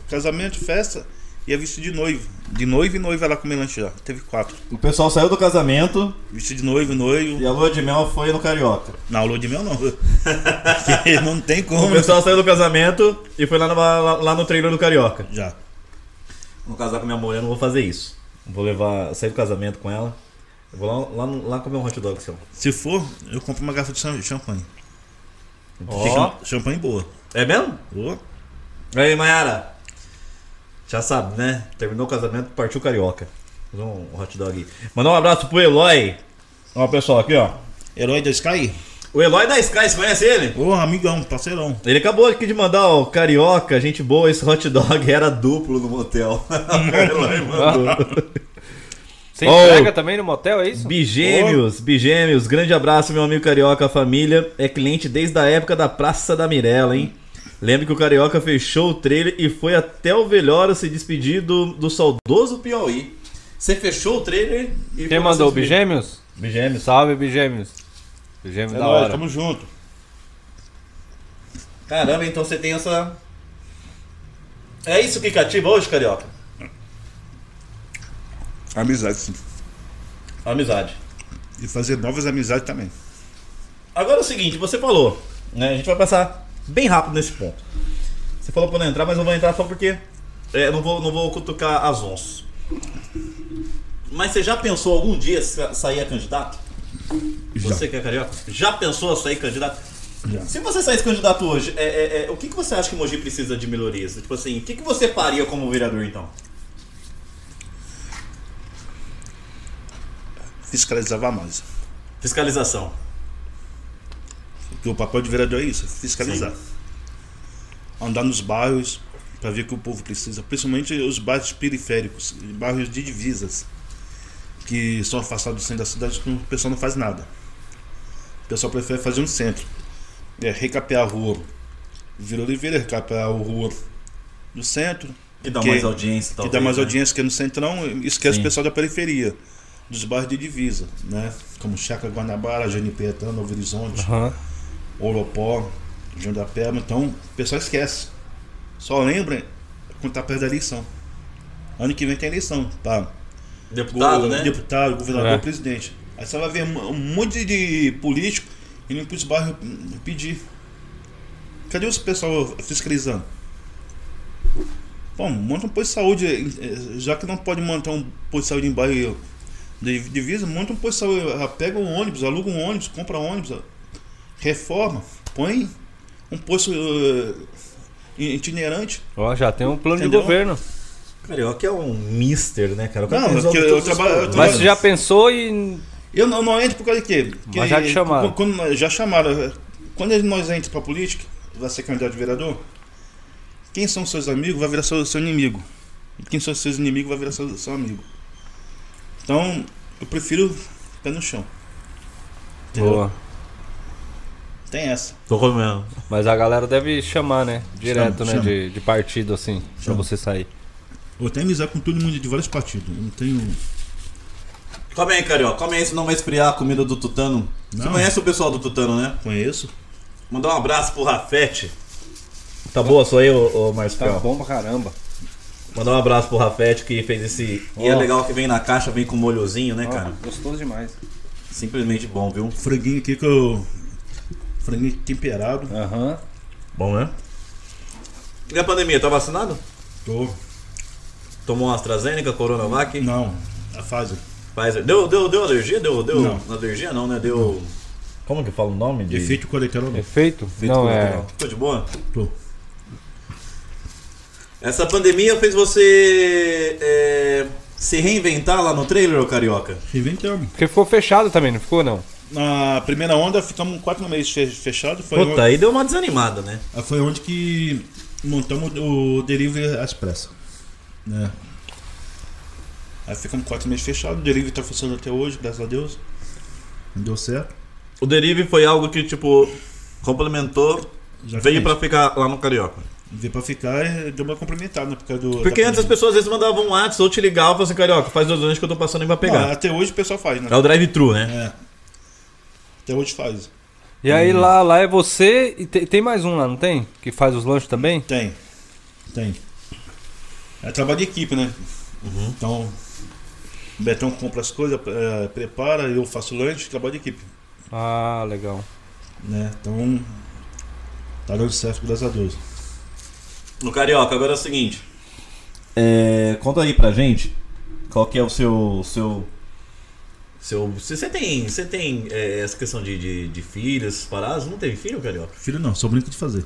casamento, festa e é vestido de noivo. De noivo e noiva lá lanche já. Teve quatro. O pessoal saiu do casamento Vestido de noivo, noivo. e a lua de mel foi no Carioca. Na lua de mel não. Não tem O como. pessoal saiu do casamento e foi lá no, lá, lá no trailer do Carioca. Já. Vou casar com minha mulher, não vou fazer isso. Vou levar, sair do casamento com ela. Eu vou lá, lá, lá comer um hot dog seu. Se for, eu compro uma garrafa de cham- champanhe. Cham- Champanhe boa. É mesmo? E aí, Mayara? Já sabe, né? Terminou o casamento, partiu o Carioca. Fazer um hot dog aí. Mandar um abraço pro Eloy. Ó, pessoal, aqui, ó. Herói da Sky? O Eloy da Sky, você conhece ele? Ô, amigão, parceirão. Ele acabou aqui de mandar, ó, Carioca, gente boa, esse hot dog era duplo no motel. o Eloy mandou. Você Oh. entrega também no motel, é isso? Bigêmeos, Bigêmeos, grande abraço, meu amigo Carioca, família. É cliente desde a época da Praça da Mirella, hein? Lembro que o Carioca fechou o trailer e foi até o velório se despedir do, do saudoso Piauí. Você fechou o trailer e Quem mandou? o Bigêmeos? Bigêmeos. Salve, Bigêmeos. Bigêmeos É da nóis, hora. tamo junto. Caramba, então você tem essa. É isso que cativa hoje, Carioca? Amizade, sim. Amizade. E fazer novas amizades também. Agora é o seguinte, você falou, né? A gente vai passar bem rápido nesse ponto. Você falou pra não entrar, mas eu vou entrar só porque é, não, vou, não vou cutucar as onças. Mas você já pensou algum dia sa- sair a candidato? Já. Você que é carioca? Já pensou a sair candidato? Já. Se você saísse candidato hoje, é, é, é, o que, que você acha que Mogi precisa de melhorias? Tipo assim, o que, que você faria como vereador então? Fiscalizava mais. Fiscalização. Porque o papel de vereador é isso, fiscalizar. Andar nos bairros para ver o que o povo precisa, principalmente os bairros periféricos, bairros de divisas, que são afastados do centro da cidade, que o pessoal não faz nada. O pessoal prefere fazer um centro. É, recapear a rua. Vila Oliveira, recapear a rua do centro, Que dá Que- mais audiência, que talvez. dá mais né? audiência que é no centrão, esquece Sim. o pessoal da periferia, dos bairros de divisa, né? Como Chácara Guanabara, Janipetan, Novo Horizonte. Aham. Oropó, João da Peba, então o pessoal esquece. Só lembra quando tá perto da eleição. Ano que vem tem eleição, tá? Deputado, Go- né? Deputado, governador, É. presidente. Aí você vai ver um monte de político indo pros bairros hum, pedir. Cadê os pessoal fiscalizando? Bom, monta um posto de saúde, eh, já que não pode montar um posto de saúde em bairro de divisa, monta um posto de saúde, ah, pega um ônibus, aluga um ônibus, compra um ônibus, reforma, põe um posto eh, itinerante. Ó, já tem um plano Entendeu? de governo. Carioca é um mister, né, cara? Não, eu trabalho- eu problemas. Mas você já pensou em. Eu não, não entro por causa de quê? Porque Mas já te chamaram. Quando, quando- já chamaram. Quando nós entramos pra política, vai ser candidato a vereador, quem são seus amigos vai virar seu, seu inimigo. E quem são seus inimigos vai virar seu, seu amigo. Então, eu prefiro pé no chão. Entendeu? Boa. Tem essa. Tô comendo. Mas a galera deve chamar, né? Direto, Chama, né? chama. De, de partido, assim, pra Chama. você sair. Eu tenho amizade com todo mundo de vários partidos. Eu não tenho. Come aí, Carioca. Come aí, senão vai esfriar a comida do Tutano. Você Não. conhece o pessoal do Tutano, né? Conheço. Mandar um abraço pro Rafete. Tá boa, sou eu, ô Tá Marcelo. bom pra caramba. Mandar um abraço pro Rafete que fez esse. E é legal que vem na caixa, vem com molhozinho, né, cara? gostoso demais. Simplesmente bom, viu? Franguinho aqui que eu. Franguinho temperado. Aham. Bom, né? E a pandemia, tá vacinado? Tô. Tomou uma AstraZeneca, Coronavac, Não, a fase. Pfizer. Deu, deu, deu alergia? Deu, deu. Não. Alergia não, né? Deu. Como que fala o nome? De... Efeito colateral não. Efeito? Efeito Não, é. Ficou de boa? Tô. Essa pandemia fez você é, se reinventar lá no trailer, ô Carioca? Reventamos. Porque ficou fechado também, não ficou não? Na primeira onda ficamos quatro meses fe- fechado. Foi, Puta, aí deu uma desanimada, né? onde, foi onde que montamos o Delivery Express. Né? Aí ficamos quatro meses fechado. O Delivery tá funcionando até hoje, graças a Deus. Não deu certo. O Derive foi algo que, tipo, complementou, Já veio fiz. pra ficar lá no Carioca. Veio pra ficar e deu uma complementada né, por causa do. Porque antes as pessoas às vezes mandavam um WhatsApp ou te ligavam e falavam assim, Carioca, faz dois anos que eu tô passando aí pra Não, pegar. até hoje o pessoal faz, né? É o drive-thru, né? É. Até hoje faz. E aí lá, lá é você e te- tem mais um lá, não tem? Que faz os lanches também? Tem. Tem. É trabalho de equipe, né? Então, o Betão compra as coisas, é, prepara, eu faço lanche, trabalho de equipe. Ah, legal. Né? Então, tá dando certo, graças a Deus. No Carioca, agora é o seguinte. É, conta aí pra gente qual que é o seu. seu seu, você você tem, você tem é, essa questão de, de, de filhos, essas paradas? Não teve filho, Carioca? Filho não, só brinco de fazer.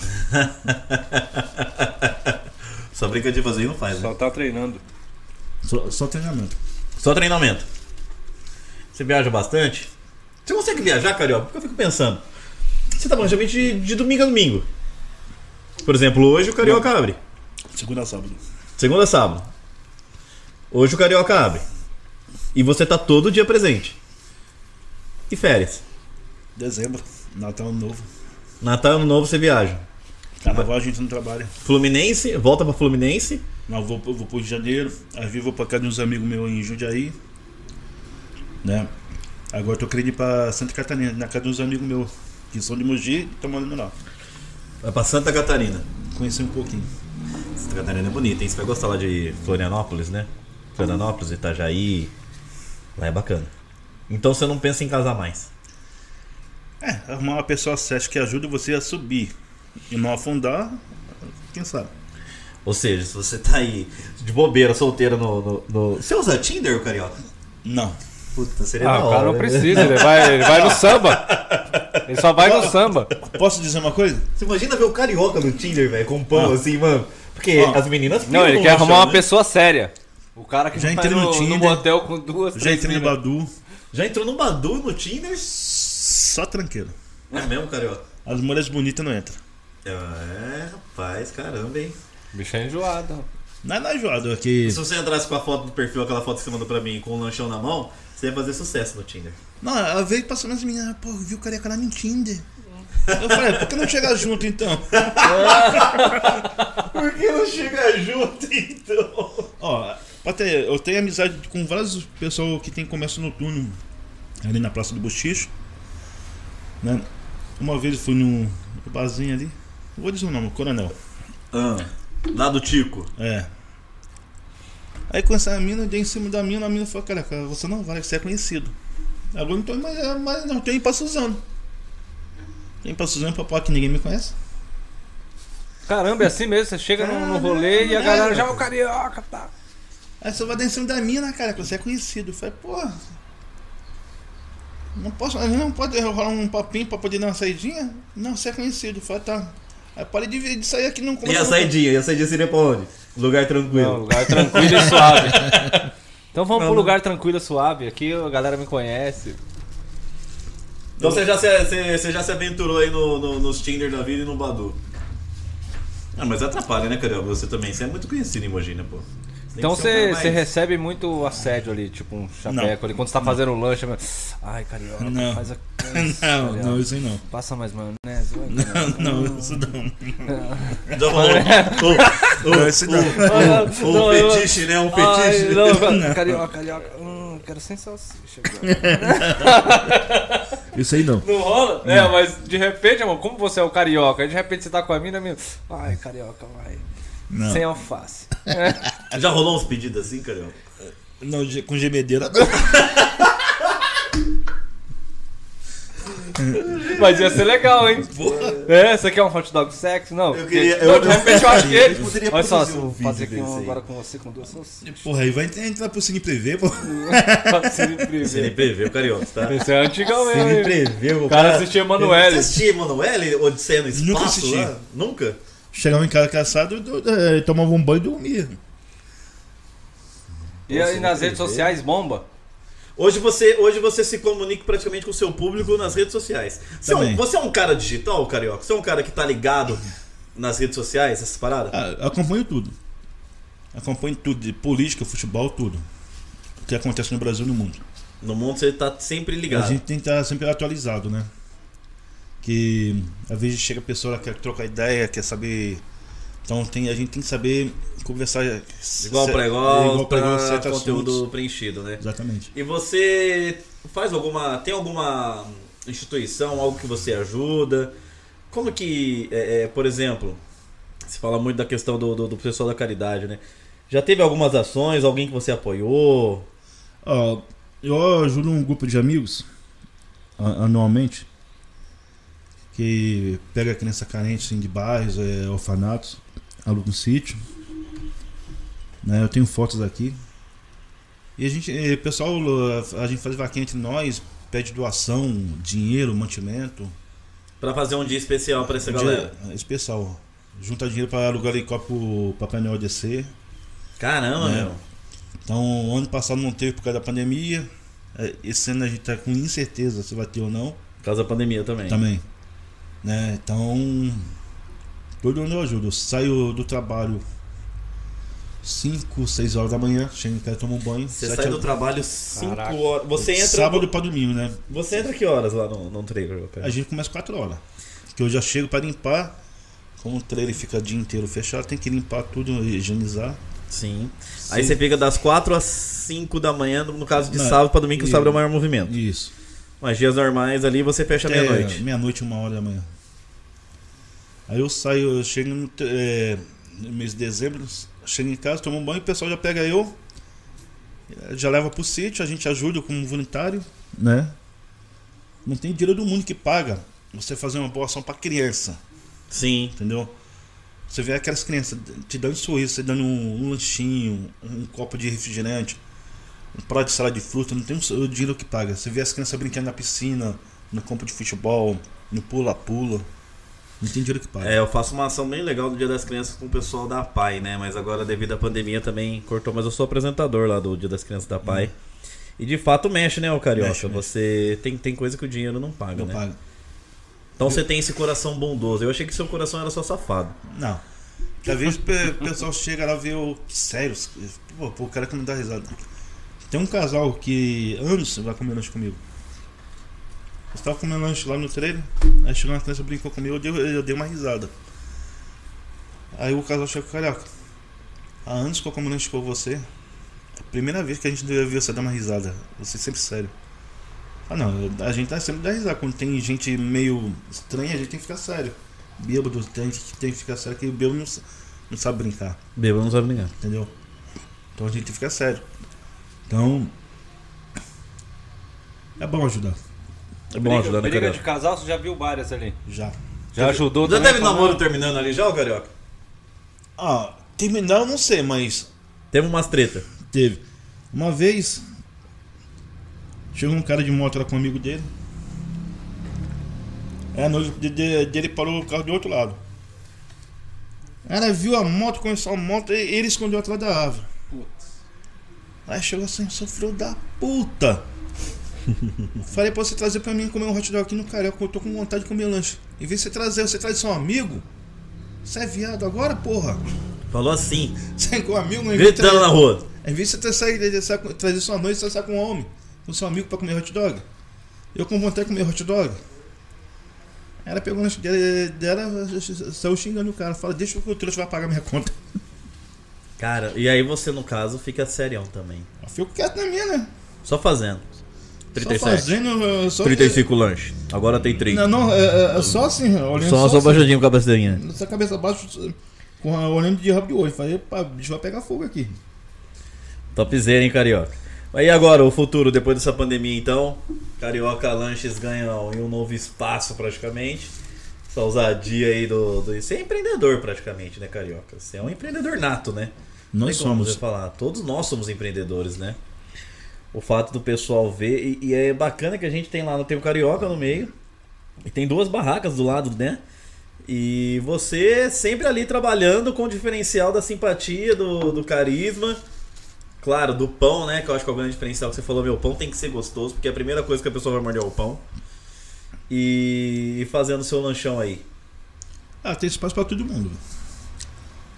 Só brinca de fazer e não faz, né? Só tá treinando. Só, só treinamento. Só treinamento. Você viaja bastante? Você consegue viajar, Carioca? Porque eu fico pensando. Você tá praticamente de, de domingo a domingo. Por exemplo, hoje o Carioca abre. Segunda a sábado. Segunda a sábado. Hoje o Carioca abre. E você tá todo dia presente. E férias? Dezembro, Natal Ano Novo. Natal Ano Novo você viaja. Carnaval a gente não trabalha. Fluminense, volta pra Fluminense. Não, vou, vou pro Rio de Janeiro. Aí vou pra casa de uns amigos meus em Jundiaí. Né? Agora tô querendo ir pra Santa Catarina, na casa de uns amigos meus, que são de Mogi e estão morando lá. Vai pra Santa Catarina. Conhecer um pouquinho. Santa Catarina é bonita, hein? Você vai gostar lá de Florianópolis, né? Florianópolis, Itajaí. Lá é bacana. Então você não pensa em casar mais. É, arrumar uma pessoa certa que ajude você a subir e não afundar, quem sabe? Ou seja, se você tá aí de bobeira, solteiro no. no, no... Você usa Tinder, Carioca? Não. Puta, seria Ah, da o hora. cara não né? precisa, ele vai, ele vai no samba. Ele só vai no samba. Posso dizer uma coisa? Você imagina ver o Carioca no Tinder, velho, com pão Ah. assim, mano. Porque Ah. as meninas Não, ele quer arrumar chão, uma né? pessoa séria. O cara que Já vai entrei no no, no Tinder. motel com duas, Já entrei no. Badu, Já entrou no Badu no Tinder? só tranqueiro. É mesmo, Carioca? As mulheres bonitas não entram. É, rapaz, caramba, hein? Bicho é enjoado. Não é na enjoado, é que. Se você entrasse com a foto do perfil, aquela foto que você mandou pra mim, com o lanchão na mão, você ia fazer sucesso no Tinder. Não, ela veio passando as meninas, pô, viu o careca lá no Tinder. Eu falei, por que não chegar junto então? Por que não chega junto, então? Ó, ter, eu tenho amizade com várias pessoas que tem comércio noturno ali na Praça do Bochicho. Né? Uma vez eu fui num barzinho ali, não vou dizer o nome, Coronel. Ah, lá do Tico. É. Aí com essa mina, eu dei em cima da mina, a mina falou, cara, cara, você não vai, você é conhecido. Agora não tô mais, mas não tem pra Suzano. Tem pra Suzano pra falar que ninguém me conhece. Caramba, é assim mesmo. Você chega no, no rolê e a galera já é o carioca, tá? Aí você vai dar em cima da mina, cara, que você é conhecido. Eu falei, pô. Não posso, não pode rolar um papinho pra poder dar uma saidinha? Não, você é conhecido. Eu falei, tá. Aí parei de, de sair aqui não E a saidinha? E a saidinha seria pra onde? Lugar Não, tranquilo. lugar tranquilo e suave. Então vamos Não, pro não. lugar tranquilo e suave. Aqui a galera me conhece. Então você já se, você, você já se aventurou aí no, no- nos Tinder da vida e no Badu. Ah, mas atrapalha, né, Carioca? Você também. Você é muito conhecido em Mogi, né, pô? Então um você mais- recebe muito assédio ali, tipo um chapeco ali. Quando você tá fazendo o lanche, ai, carioca, Não. faz a. Não, não, isso aí não. Passa mais maionese. Não, carioca. não, isso não. Não, esse não. Não, eu- fetiche, né? Um fetiche. não, carioca, carioca. Hum, quero sem salsicha. Isso aí não. Não rola? É, mas de repente, amor, como você é o carioca, aí de repente você tá com a mina, meu. Ai, carioca, vai. Não. Sem alface. Já rolou uns pedidos assim, carioca? Não, com gemedeira. Mas ia ser legal, hein? É, você quer um hot dog sexy? Não. Eu queria- não, eu- de repente eu acho que ele. Eu poderia Olha só, um vou fazer aqui um agora com você com duas salsichas. Porra, aí vai entrar pro Cine Prevê, pô. Me Você nem prevê. prevê, carioca, tá? Esse é antigão Você mesmo. nem hein? preveu, O cara assistia Emanuele. Você assistia Emanuele? Odisseia no espaço Nunca assisti. lá? Nunca? Chegava em casa caçado, eu- eu- eu tomava um banho e dormia. E aí nas redes sociais bomba? Hoje você, hoje você se comunica praticamente com o seu público nas redes sociais. Você é, um, você é um cara digital, carioca? Você é um cara que tá ligado nas redes sociais, essas paradas? Ah, acompanho tudo. Acompanho tudo, de política, futebol, tudo. O que acontece no Brasil e no mundo. No mundo você tá sempre ligado. A gente tem que estar sempre atualizado, né? Que às vezes chega a pessoa ela quer trocar ideia, quer saber. Então tem, a gente tem que saber conversar. Igual ce- pra igual, igual certos conteúdo assuntos. preenchido, né? Exatamente. E você faz alguma. Tem alguma instituição, algo que você ajuda? Como que, é, é, por exemplo, se fala muito da questão do, do, do pessoal da caridade, né? Já teve algumas ações, alguém que você apoiou? Eu ajudo um grupo de amigos anualmente que pega criança carente assim, de bairros, é, orfanatos, aluga um sítio. Né, eu tenho fotos aqui. E a gente, eh, pessoal, a gente faz vaquinha entre nós, pede doação, dinheiro, mantimento. Pra fazer um dia especial pra essa Um galera? especial. Junta dinheiro para alugar helicóptero pro Papai Noel descer. Caramba, Né? meu. Então, ano passado não teve por causa da pandemia. É, Esse ano a gente tá com incerteza se vai ter ou não. Por causa da pandemia também. Também. Né? Então, todo ano eu ajudo. Eu saio do trabalho 5, 6 horas da manhã, chego em casa, tomo um banho. Você sai do horas- trabalho 5 Caraca. horas. Você entra. Sábado para domingo, né? Você entra que horas lá no, no trailer? A gente começa 4 horas. Que eu já chego para limpar. Como o trailer fica o dia inteiro fechado, tem que limpar tudo, higienizar. Sim. Aí Sim. você fica das 4 às 5 da manhã, no caso de Não, sábado pra domingo, que o sábado é o maior movimento. Isso. Mas dias normais ali você fecha Até meia-noite. Meia-noite, uma hora da manhã. Aí eu saio, eu chego no, é, no mês de dezembro, chego em casa, tomo um banho, o pessoal já pega eu, já leva pro sítio, a gente ajuda como voluntário, né? Não tem dinheiro do mundo que paga você fazer uma boa ação pra criança, Sim. entendeu? Você vê aquelas crianças te dando um sorriso, você dando um, um lanchinho, um copo de refrigerante, prato de salada de fruta, não tem o dinheiro que paga. Você vê as crianças brincando na piscina, no campo de futebol, no pula-pula. Não tem dinheiro que paga. É, eu faço uma ação bem legal do Dia das Crianças com o pessoal da PAI, né? Mas agora, devido à pandemia, também cortou. Mas eu sou apresentador lá do Dia das Crianças da PAI. E de fato mexe, né, o Carioca? Mexe, mexe. Você tem, tem coisa que o dinheiro não paga, não né? paga. Então você tem esse coração bondoso. Eu achei que seu coração era só safado. Não. Às vezes o pe- pessoal chega lá e vê o. Sério, pô, pô, o cara que não dá risada. Tem um casal que anos vai comer lanche comigo. Eu estava comendo lanche lá no trailer, aí chegou uma criança brincou comigo, eu dei, eu dei uma risada. Aí o casal chegou, carioca. Há anos que eu como lanche com você. É a primeira vez que a gente viu você dar uma risada. Você sempre sério. Ah não, a gente tá sempre dá risada. Quando tem gente meio estranha, a gente tem que ficar sério. Bêbado tem, tem que ficar sério, que o bêbado não, não sabe brincar, Beba não sabe ninguém. entendeu? Então a gente tem que ficar sério. Então. É bom ajudar. É bom ajudar na briga de casal, você já viu várias ali. Já. Já ajudou Já teve namoro terminando ali já, ô Carioca? Ah, terminar eu não sei, mas Teve umas treta. teve. Uma vez. Chegou um cara de moto lá com um amigo dele. É, a noiva de- de- dele parou o carro do outro lado. Ela viu a moto, começou a moto, e ele escondeu atrás da árvore. Aí chegou assim, sofreu da puta. Falei pra você trazer pra mim comer um hot dog aqui no Carioca, eu tô com vontade de comer lanche. Em vez de você trazer, você traz seu amigo? Você é viado agora, porra? Falou assim, Sai com um amigo, não gritando na rua. Em vez de você com- trazer sua noite, você sai com um homem, com seu amigo pra comer hot dog. Eu com vontade de comer hot dog. Ela pegou na dela, saiu xingando o cara. Fala, deixa que o trouxa vai pagar minha conta. Cara, e aí você, no caso, fica serião também. Eu fico quieto na minha, né? Só fazendo. Só 37. fazendo. eh, Só, 35 lanche. Agora tem 30. Não, não, é, é- é só assim, olhando Só, só assim, baixadinho com a cabecinha. Essa cabeça baixa, com a, olhando de rabo de olho. Falei, pá, o bicho vai pegar fogo aqui. Topzera, hein, Carioca? Aí agora, o futuro, depois dessa pandemia, então. Carioca Lanches ganham em um novo espaço, praticamente. Essa ousadia aí do, do... Você é empreendedor, praticamente, né, Carioca? Você é um empreendedor nato, né? Nós somos. falar. Todos nós somos empreendedores, né? O fato do pessoal ver. E, e é bacana que a gente tem lá, tem o Carioca no meio. E tem duas barracas do lado, né? E você sempre ali trabalhando com o diferencial da simpatia, do, do carisma. Claro, do pão, né? Que eu acho que é o grande diferencial que você falou, meu pão tem que ser gostoso, porque a primeira coisa que a pessoa vai morder é o pão. E, e fazendo seu lanchão aí. Ah, tem espaço pra todo mundo.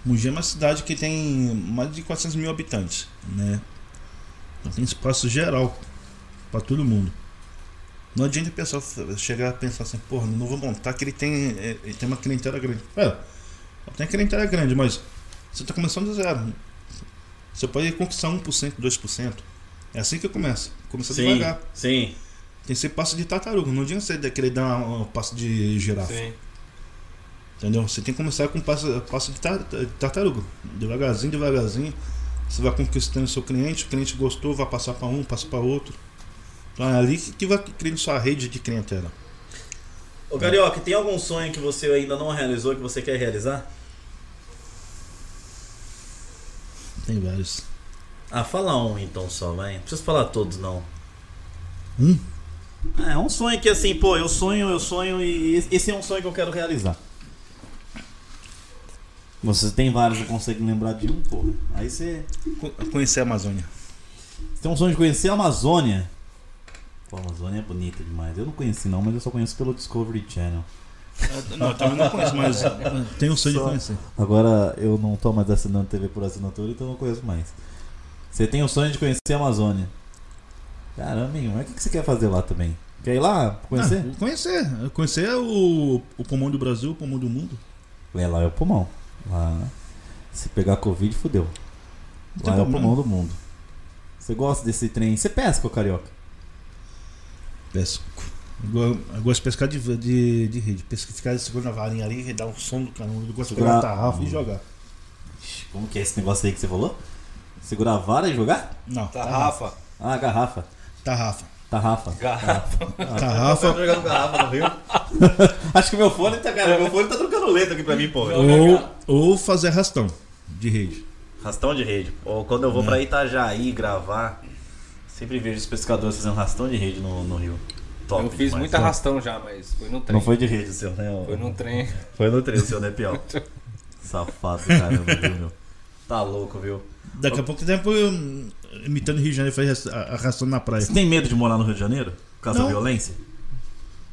Mogi é uma cidade que tem mais de 400 mil habitantes, né? Então tem espaço geral pra todo mundo. Não adianta o pessoal chegar a pensar assim, porra, não vou montar que ele tem, é, ele tem uma clientela grande. É, tem clientela grande, mas você tá começando do zero. Você pode conquistar 1%, 2%. É assim que começa. Começa Sim, devagar. sim. Tem que ser passo de tartaruga. Não adianta você querer dar um passo de girafa. Sim. Entendeu? Você tem que começar com passo, passo de tar- tartaruga. Devagarzinho, devagarzinho. Você vai conquistando seu cliente, o cliente gostou, vai passar para um, passa para outro. Então é ali que que vai criando sua rede de clientela. Ô Carioca, tem algum sonho que você ainda não realizou que você quer realizar? Tem vários. Ah, fala um então só, vai. Não precisa falar todos, não. Um? É um sonho que assim, pô, eu sonho, eu sonho e esse- é um sonho que eu quero realizar. Você tem vários, não consegue lembrar de um, porra. Aí você. Co- Conhecer a Amazônia. Você tem um sonho de conhecer a Amazônia? Pô, a Amazônia é bonita demais. Eu não conheci não, mas eu só conheço pelo Discovery Channel. Não, eu também não conheço, mas ah, tenho um sonho Só- de conhecer. Agora eu não tô mais assinando TV por assinatura, então eu não conheço mais. Você tem o sonho de conhecer a Amazônia. Caramba, hein, mas o que você quer fazer lá também? Quer ir lá conhecer? Ah, conhecer. Conhecer o, o pulmão do Brasil, o pulmão do mundo. É, lá é o pulmão. Lá, se pegar Covid, fudeu. Lá é o pulmão do mundo. Você gosta desse trem? Você pesca, ô carioca? Pesco. Eu go- eu gosto de pescar de, de, de rede. Pesca, ficar segurando a varinha ali e dar um som do caramba. Eu gosto de pegar Segurar- a tarrafa e jogar. Ixi, Como que é esse negócio aí que você falou? Segurar a vara e jogar? Não, Tarrafa. Ah, garrafa. Tarrafa. Tarrafa. Garrafa. Tarrafa. jogando garrafa no rio? Acho que meu fone tá, cara, meu fone tá trocando letra aqui pra mim, pô. Ou, ou fazer arrastão de rede. Rastão de rede. Ou quando eu vou pra Itajaí gravar, sempre vejo os pescadores fazendo rastão de rede no, no rio. Top Eu fiz demais. muito arrastão já, mas foi no trem. Não foi de rede o seu, né? Foi num trem. Foi no trem o seu, né, Piau? Safado do caramba, viu, meu? Tá louco, viu? Daqui a pouco tempo eu imitando o Rio de Janeiro faz arrastão na praia. Você tem medo de morar no Rio de Janeiro? Por causa Não. da violência?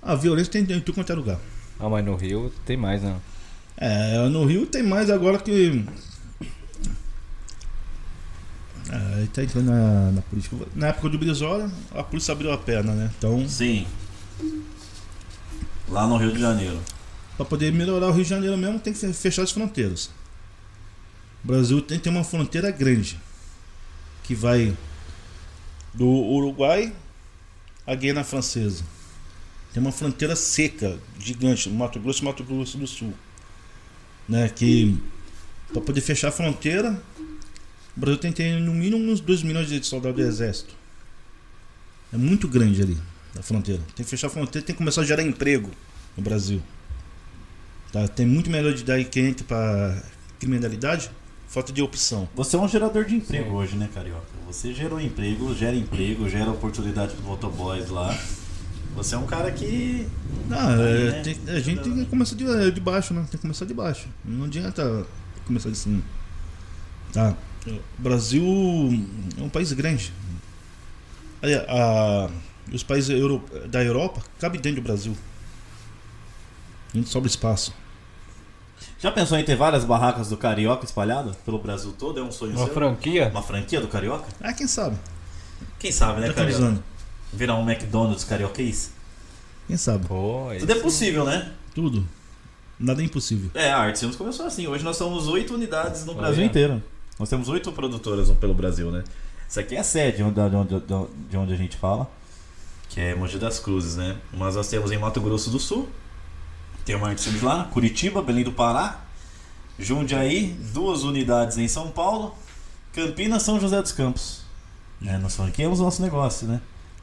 A violência tem em tudo quanto é lugar. Ah, mas no Rio tem mais, né? É, no Rio tem mais agora que. Aí tá entrando na, na política. Na época do Brizola, a polícia abriu a perna, né? Então, Sim. Lá no Rio de Janeiro. pra poder melhorar o Rio de Janeiro mesmo, tem que fechar as fronteiras. O Brasil tem que ter uma fronteira grande. Que vai do Uruguai à Guiana Francesa. Tem uma fronteira seca, gigante, Mato Grosso e Mato Grosso do Sul. Né, que para poder fechar a fronteira, o Brasil tem que ter no mínimo uns 2 milhões de soldados do exército. É muito grande ali, a fronteira. Tem que fechar a fronteira, tem que começar a gerar emprego no Brasil. Tá? Tem muito melhor de dar que entra para criminalidade, falta de opção. Você é um gerador de emprego Sim. hoje, né, Carioca? Você gerou emprego, gera emprego, gera oportunidade para motoboys lá. Você é um cara que. Não, Aí, é, né? tem- a gente tem que começar de, de baixo, né? Tem que começar de baixo. Não adianta começar de cima. Tá? O Brasil é um país grande. Aí, a- os países euro- da Europa cabem dentro do Brasil. A gente sobra espaço. Já pensou em ter várias barracas do Carioca espalhadas pelo Brasil todo? É um sonho Uma seu? franquia? Uma franquia do Carioca? Ah, quem sabe? Quem sabe, né, Já tô Carioca? avisando. Virar um McDonald's carioquês? Quem sabe? Pô, Tudo é possível, né? Tudo. Nada é impossível. É, a Arte Sims começou assim. Hoje nós somos oito unidades no Olha. Brasil inteiro. Nós temos oito produtoras pelo Brasil, né? Isso aqui é a sede onde, de, onde, de onde a gente fala, que é Mogi das Cruzes, né? Mas nós temos em Mato Grosso do Sul, tem uma Arte Sims lá, Curitiba, Belém do Pará, Jundiaí, duas unidades em São Paulo, Campinas, São José dos Campos. É, nós franqueamos o nosso negócio, né?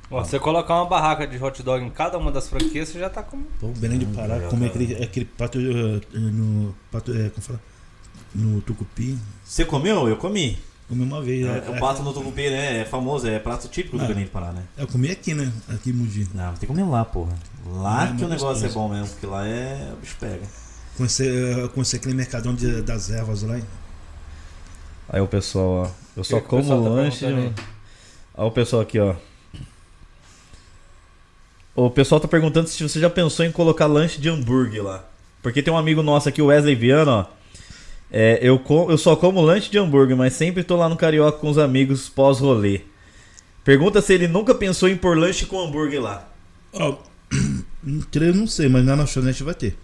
Ó, você colocar uma barraca de hot dog em cada uma das franquias, você já tá com. Pô, Belém do Pará, Hum, comer cara. aquele, aquele pato eh, no. Pato, eh, como fala? No tucupi. Você comeu? Eu comi. Comi uma vez. É, É, o pato no tucupi, né? É famoso, é prato típico do. Belém do Pará, né? é, eu comi aqui, né? Aqui em Mogi. Não, tem que comer lá, porra. Lá É, que o negócio gostoso. é bom mesmo, porque lá é. O bicho pega. Conheci, eh, conheci aquele mercadão de- das ervas lá. hein? Aí o pessoal, ó. Eu só Que como pessoal tá lanche Olha o pessoal aqui, ó. O pessoal tá perguntando se você já pensou em colocar lanche de hambúrguer lá. Porque tem um amigo nosso aqui, o Wesley Viana, ó. É, eu, com- eu só como lanche de hambúrguer, mas sempre tô lá no Carioca com os amigos pós-rolê. Pergunta se ele nunca pensou em pôr lanche com hambúrguer lá. Ó, eu não sei, mas na lanchonete vai ter.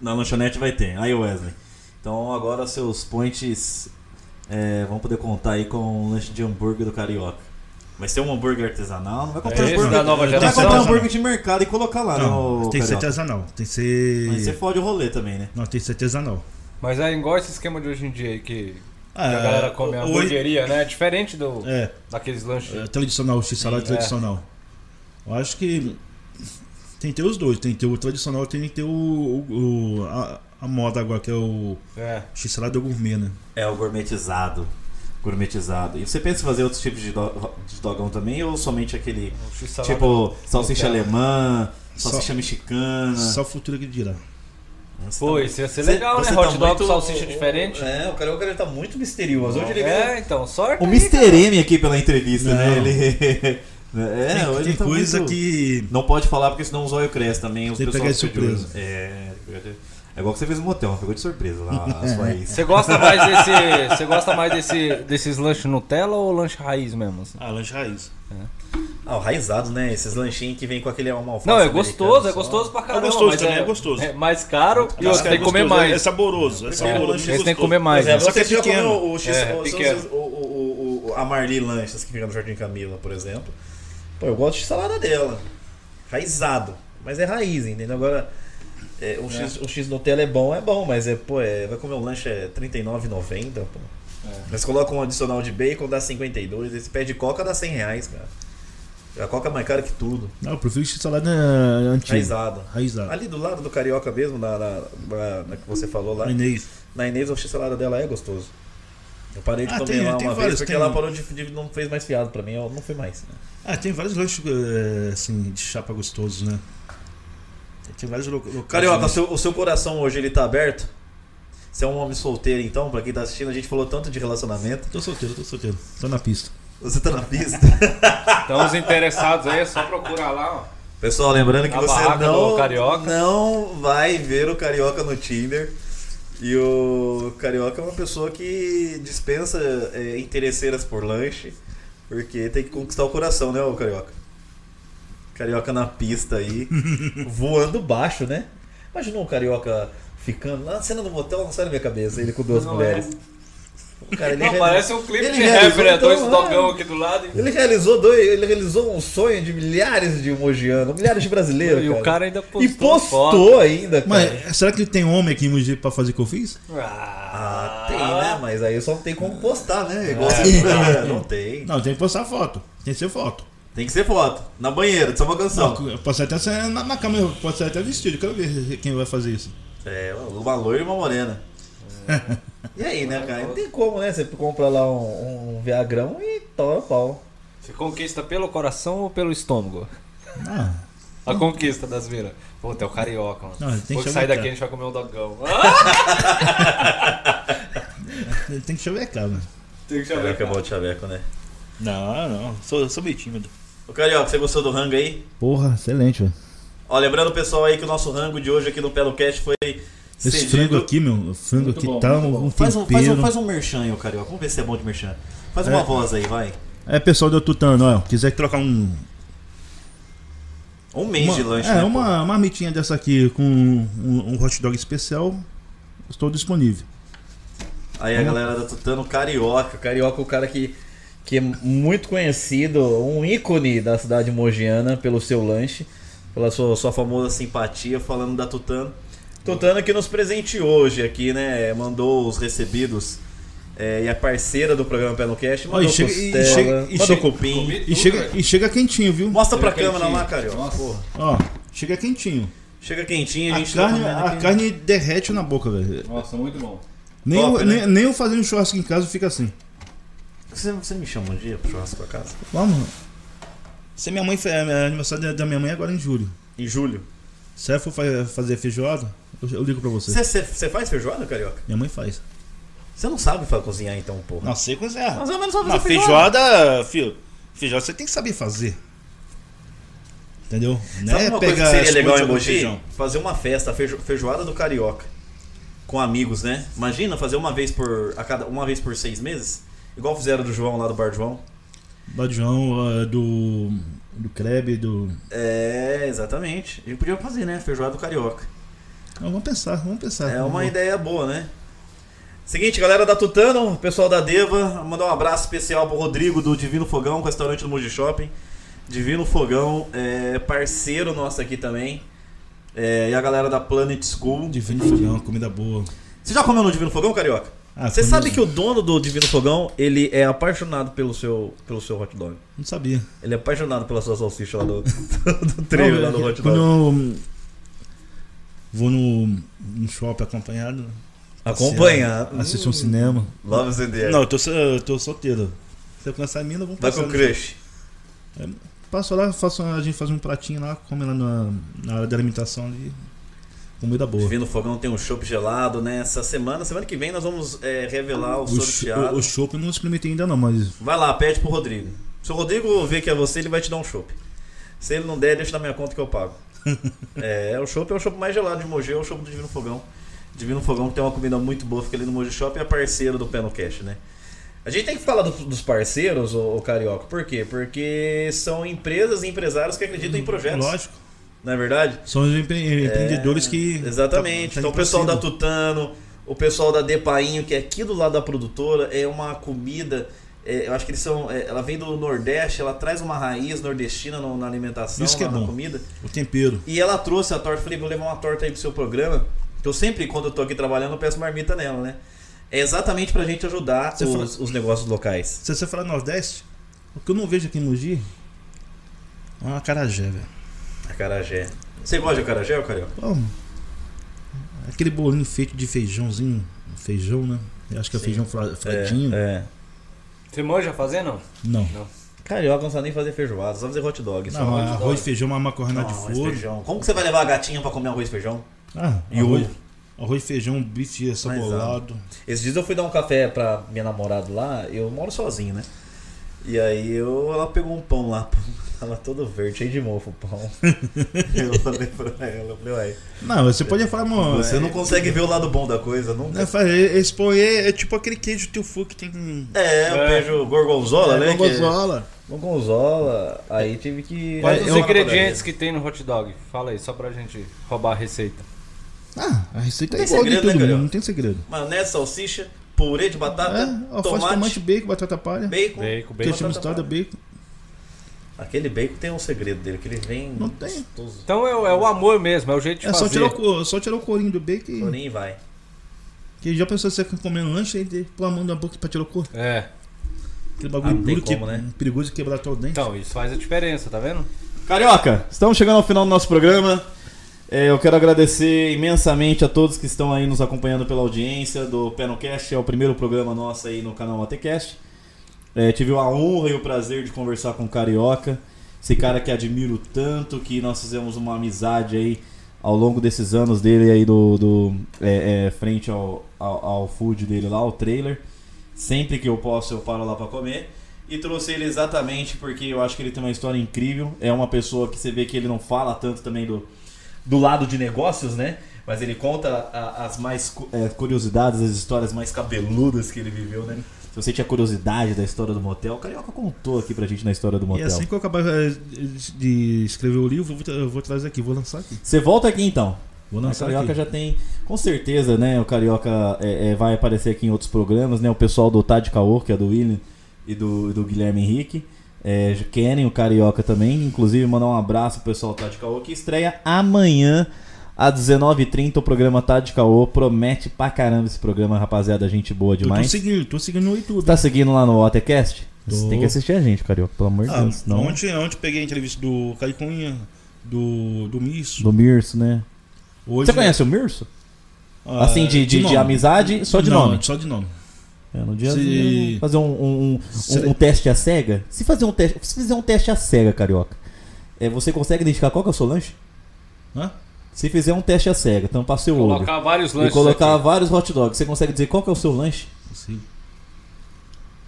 Na lanchonete vai ter. Aí, Wesley. Então agora seus points é, vão poder contar aí com o lanche de hambúrguer do Carioca. Vai ser um hambúrguer artesanal, não vai comprar É hambúrguer. da nova não vai comprar hambúrguer de mercado e colocar lá Não, no tem que ser artesanal. Tem que ser. Mas você fode o rolê também, né? Não, tem que ser artesanal. Mas é igual esse esquema de hoje em dia aí que, Ah, a galera come a hamburgueria, né? Diferente do, É, daqueles lanches. é tradicional, o x-salada é. tradicional. Eu acho que tem que ter os dois. Tem que ter o tradicional tem que ter o, o- o- a, a moda agora, que é o É. x-salada gourmet, né? É o gourmetizado. Gourmetizado. E você pensa em fazer outros tipos de, do- de dogão também ou somente aquele tipo salsicha alemã, Só- salsicha mexicana? Só o futuro que dirá. Nossa, Pô, tá- isso ia ser Você- legal, você né? tá Hot dog muito- com salsicha diferente. É, o Carioca ele tá muito misterioso. Hoje ele É, então, sorte. O aí, Mr. M aqui pela entrevista, né? Não. Ele. É, tem hoje tem tá coisa muito- que. Não pode falar porque senão o zóio cresce também. Os Tem que pessoal pegar de surpresa. É, é igual que você fez no motel, pegou de surpresa lá a sua ex. Você gosta mais desse. Você gosta mais desse, desses lanches Nutella ou lanche raiz mesmo? assim? Ah, lanche raiz. Ah, o raizado, né? Esses lanchinhos que vem com aquele alma alface Não, é gostoso, é só. gostoso pra caramba. gostoso mas também, é gostoso. É mais caro e você tem que comer gostoso, mais. É saboroso, é saboroso. Esse tem que gostoso. comer mais. Por exemplo, Só que você é já comeu o, X, É, o, pequeno. o, o, o- a Marli Lanches que fica no Jardim Camila, por exemplo. Pô, eu gosto de salada dela. Raizado. Mas é raiz, entendeu? Agora, é, um, X, um X Nutella é bom, é bom, mas é, pô, é, vai comer um lanche é R$39,90, pô. Mas coloca um adicional de bacon, dá 52. Esse pé de coca dá 100 reais, cara. A coca é mais cara que tudo. Não, eu prefiro x-salada antiga. Raizado. Raizada. Ali do lado do Carioca mesmo, na, na, na- na que você falou lá. Inês. Na Inês, o x-salada dela é gostoso. Eu parei de Ah, comer tem- lá tem uma vários, vez porque tem- ela parou de, de- não fez mais fiado pra mim, eu não fui mais. né? Ah, tem vários lanches eh, assim, de chapa gostosos, né? Tem, vários lo- locais. Carioca, né? o seu, o seu coração hoje ele tá aberto? Você é um homem solteiro então, pra quem tá assistindo, a gente falou tanto de relacionamento. Tô solteiro, tô solteiro. Tô na pista. Você tá na pista? Então os interessados aí é só procurar lá, ó. Pessoal, lembrando que A você não, não vai ver o Carioca no Tinder. E o Carioca é uma pessoa que dispensa é, interesseiras por lanche, porque tem que conquistar o coração, né, o Carioca? Carioca na pista aí, voando baixo, né? Imaginou um Carioca ficando lá na cena do motel, não sai da minha cabeça, ele com duas Não mulheres. O cara, ele Não, realizou- parece um clipe ele de rapper, né? então, Dois ah, dogão aqui do lado. e- Ele realizou dois, ele realizou um sonho de milhares de mogianos, milhares de brasileiros. E o cara ainda postou. E postou foto. ainda, cara. Mas será que tem homem aqui em Mogi pra fazer o que eu fiz? Ah, tem, né? Mas aí só não tem como postar, né? Igual É. você falou, não tem. Não, tem que postar foto. Tem que ser foto. Tem que ser foto. Na banheira, de só uma canção. Não, pode ser até ser na, na câmera, pode ser até vestido. Quero ver quem vai fazer isso. É, uma loira e uma morena. E aí, né, cara? Não tem como, né? Você compra lá um, um Viagrão e toma pau. Você conquista pelo coração ou pelo estômago? Ah, A conquista das viras. Puta, é o carioca, mano. Não, tem Vou que sair chavecar. daqui a gente vai comer um dogão. Ah! tem que chavecar, mano. Tem que Carioca é chamar. bom de chaveco, né? Não, não. Sou, sou meio tímido. Ô, Carioca, você gostou do rango aí? Porra, excelente, velho. Ó, lembrando, pessoal, aí que o nosso rango de hoje aqui no Pelo Cast foi Esse Cedido. frango aqui, meu, o frango Muito aqui bom, tá um, um faz, um, tempero. faz, um, faz um merchan aí, Carioca. Vamos ver se é bom de merchan. Faz uma É. voz aí, vai. É, pessoal do Tutano, ó, quiser trocar um... Um mês uma, de lanche, é, né? uma marmitinha dessa aqui com um, um hot dog especial, estou disponível. pô? Aí a galera da Tutano Carioca. Carioca é o cara que, que é muito conhecido, um ícone da cidade mogiana pelo seu lanche, pela sua, sua famosa simpatia, falando da Tutano. Tutano que nos presenteou hoje aqui, né? Mandou os recebidos. é, e a parceira do programa Pé no Cast Ó, mandou e chega- e costela, chega- e mandou chega- cupim. E chega, e chega quentinho, viu? Mostra pra Chega câmera lá, quentinho. Carioca. Nossa. Porra. Ó, chega quentinho. Chega quentinho, a A gente tá carne, comendo a aqui. carne derrete na boca, velho. Nossa, muito bom. Nem, Top, eu, né? nem, nem eu fazendo churrasco em casa fica assim. Você, você me chama um dia pro churrasco pra casa? Vamos. Se minha mãe é aniversário da- minha mãe é agora em julho. Em julho. Se ela for fa- fazer feijoada, eu, eu ligo pra você. Você, faz feijoada, Carioca? Minha mãe faz. Você não sabe cozinhar então, porra. Não sei cozinhar. Mais ou menos só fazer Na feijoada, filho, feijoada você tem que saber fazer. Entendeu? Não Sabe é uma coisa que seria legal em Mogi? Fazer uma festa, feijo- feijoada do Carioca. Com amigos, né? Imagina fazer uma vez por. A cada, uma vez por seis meses? Igual fizeram do João lá do Bar do João. Badjão, do. do Kreb, do. É, exatamente. A gente podia fazer, né? Feijoada do Carioca. Não, vamos pensar, vamos pensar. É uma ideia boa, né? Seguinte, galera da Tutano, pessoal da Deva, mandar um abraço especial pro Rodrigo do Divino Fogão, restaurante do Mogi Shopping. Divino Fogão, é parceiro nosso aqui também. É, e a galera da Planet School. Divino fogão, comida boa. Você já comeu no Divino Fogão, Carioca? Ah, Você sabe que o dono do Divino Fogão, ele é apaixonado pelo seu, pelo seu hot dog. Não sabia. Ele é apaixonado pela sua salsicha lá do, do trailer lá do hot Quando dog. eu vou no, no shopping acompanhado. Acompanha. Assistir um cinema. Love CDR. Não, eu tô, eu tô solteiro. Se eu alcançar a mina, vamos Vai passar. com o crush. Passo lá, faço, a gente faz um pratinho lá, come lá na, na área da alimentação ali. Comida boa. Divino Fogão tem um chopp gelado, né? Essa semana, semana que vem, nós vamos é, revelar o, O, sorteado. o, o chopp eu não experimentei ainda não, mas Vai lá, pede pro Rodrigo. Se o Rodrigo ver que é você, ele vai te dar um chopp. Se ele não der, deixa na minha conta que eu pago. É, o chopp é o chopp mais gelado de Mogi, é o chopp do Divino Fogão. Divino Fogão tem uma comida muito boa, fica ali no Mogi Shop e é parceiro do Pé no Cash, né? A gente tem que falar do- dos parceiros, o Carioca, por quê? Porque são empresas e empresários que acreditam em projetos. lógico. Não é verdade? São os empre- empreendedores que. Exatamente. tá- tá então o pessoal da Tutano, o pessoal da Depainho, que é aqui do lado da produtora, é uma comida. É, eu acho que eles são. é, ela vem do Nordeste, ela traz uma raiz nordestina no- na alimentação, Isso que na, é na bom. comida. O tempero. E ela trouxe a torta, falei, vou levar uma torta aí pro seu programa. Que eu sempre, quando eu tô aqui trabalhando, eu peço marmita nela, né? É exatamente pra gente ajudar os, fala- os negócios locais. Se você falar Nordeste, o que eu não vejo aqui em Mogi é uma acarajé, velho. Acarajé. Você gosta de acarajé, ô Carioca? Pô, Aquele bolinho feito de feijãozinho. Feijão, né? Eu acho que é Sim. feijão fra- fradinho. É. Você manja fazer, não? Não. Carioca não sabe nem fazer feijoada, só fazer hot dog. só Não, hot arroz, dog. feijão, uma macarrona de Não, arroz, forno. feijão. Como que você vai levar a gatinha pra comer arroz e feijão? Ah, E arroz, ovo? arroz, feijão, bife acebolado. Esses dias eu fui dar um café pra minha namorada lá, eu moro sozinho, né? E aí eu, ela pegou um pão lá, tava todo verde, cheio de mofo o pão. eu falei pra ela, eu falei, uai, Não, você pode falar, mano. você não consegue ver o lado bom da coisa, nunca. É, esse pão é, é tipo aquele queijo teu fu que tem. É, eu É. vejo gorgonzola, é, né? que- gorgonzola. Gorgonzola, aí tive que... Quais É, os ingredientes que tem no hot dog? Fala aí, só pra gente roubar a receita. Ah, a receita Tem é igual de segredo, né, tudo, Carioca? não tem segredo. Maionese, salsicha, purê de batata, É, alface, tomate, tomate, bacon, batata palha. bacon. Bacon, bacon. Queijo palha. bacon. Aquele bacon tem um segredo dele, que ele vem... Não tem. gostoso. Então é, o- é o amor mesmo, é o jeito de É só fazer. tirar, o, só tirar o corinho do bacon e. Toninho vai. Que já pensou você comendo lanche e pôr a mão na boca pra tirar o couro. É, Aquele Ah, bagulho tem duro que como, né? perigoso de quebrar todo o dente. então, isso faz a diferença, tá vendo? Carioca, estamos chegando ao final do nosso programa. É, eu quero agradecer imensamente a todos que estão aí nos acompanhando pela audiência do Penocast, é o primeiro programa nosso aí no canal ATCast. É, tive a honra e o prazer de conversar com o Carioca, esse cara que admiro tanto, que nós fizemos uma amizade aí ao longo desses anos dele aí do, do é, é, frente ao, ao, ao food dele lá, o trailer. Sempre que eu posso eu paro lá para comer. E trouxe ele exatamente porque eu acho que ele tem uma história incrível. É uma pessoa que você vê que ele não fala tanto também do, do lado de negócios, né? Mas ele conta a- as mais é, curiosidades, as histórias mais cabeludas que ele viveu, né? Você tinha curiosidade da história do motel, o Carioca contou aqui pra gente na história do E motel. assim que eu acabar de escrever o livro, eu vou, trazer aqui, vou lançar aqui. Você volta aqui então. Vou O lançar Carioca aqui. já tem, com certeza, né? O Carioca é, é, vai aparecer aqui em outros programas, né? O pessoal do Tade Caô, que é do William e do, do Guilherme Henrique, é, querem o Carioca também. Inclusive, mandar um abraço pro pessoal do Tade Caô, que estreia amanhã às 19h30 o programa Tade Caô. Promete pra caramba esse programa, rapaziada. Gente boa Eu tô demais. seguindo, tô seguindo no YouTube. Tá seguindo lá no Watercast? Você Tô. tem que assistir a gente, Carioca, pelo amor de Ah, Deus. Não, ontem, ontem peguei a entrevista do Caicunha, do, do Misso. do Mirso, né? Hoje, Você conhece o Mirso? ah, Assim, de, de, de nome. amizade, só de Não, nome. Só de nome. É, no dia Se- fazer um, um, um, Se- um- um teste a cega. Se fazer um teste, se fizer um teste a cega, carioca, é, você consegue identificar qual que é o seu lanche? Hã? Se fizer um teste a cega, tampar seu olho Colocar vários e lanches colocar aqui. vários hot dogs, você consegue dizer qual que é o seu lanche? Sim.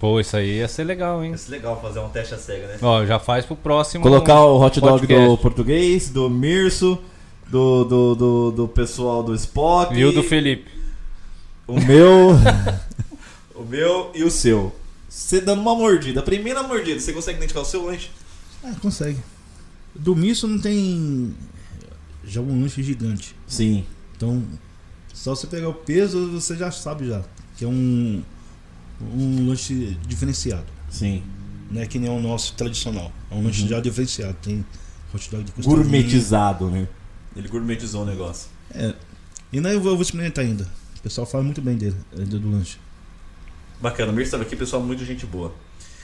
Pô, isso aí ia ser legal, hein? é legal fazer um teste a cega, né? Ó, já faz pro próximo. Colocar o hot dog podcast. do português, do Mirso, do, do, do, do pessoal do Spock, E o do Felipe. o meu, o meu e o seu. Você dando uma mordida, a primeira mordida, você consegue identificar o seu lanche? Ah, consegue. Do Misso não tem. Já um lanche gigante. Sim. Então, só você pegar o peso, você já sabe já. Que é um. Um lanche diferenciado. Sim. Não é que nem o nosso tradicional. É um lanche já diferenciado. Tem hot dog de costelinha. Gourmetizado, né? Ele gourmetizou o negócio. É. E não eu vou, eu vou experimentar ainda. O pessoal fala muito bem dele, do lanche. Bacana, o Mir estava aqui, pessoal, muito gente boa.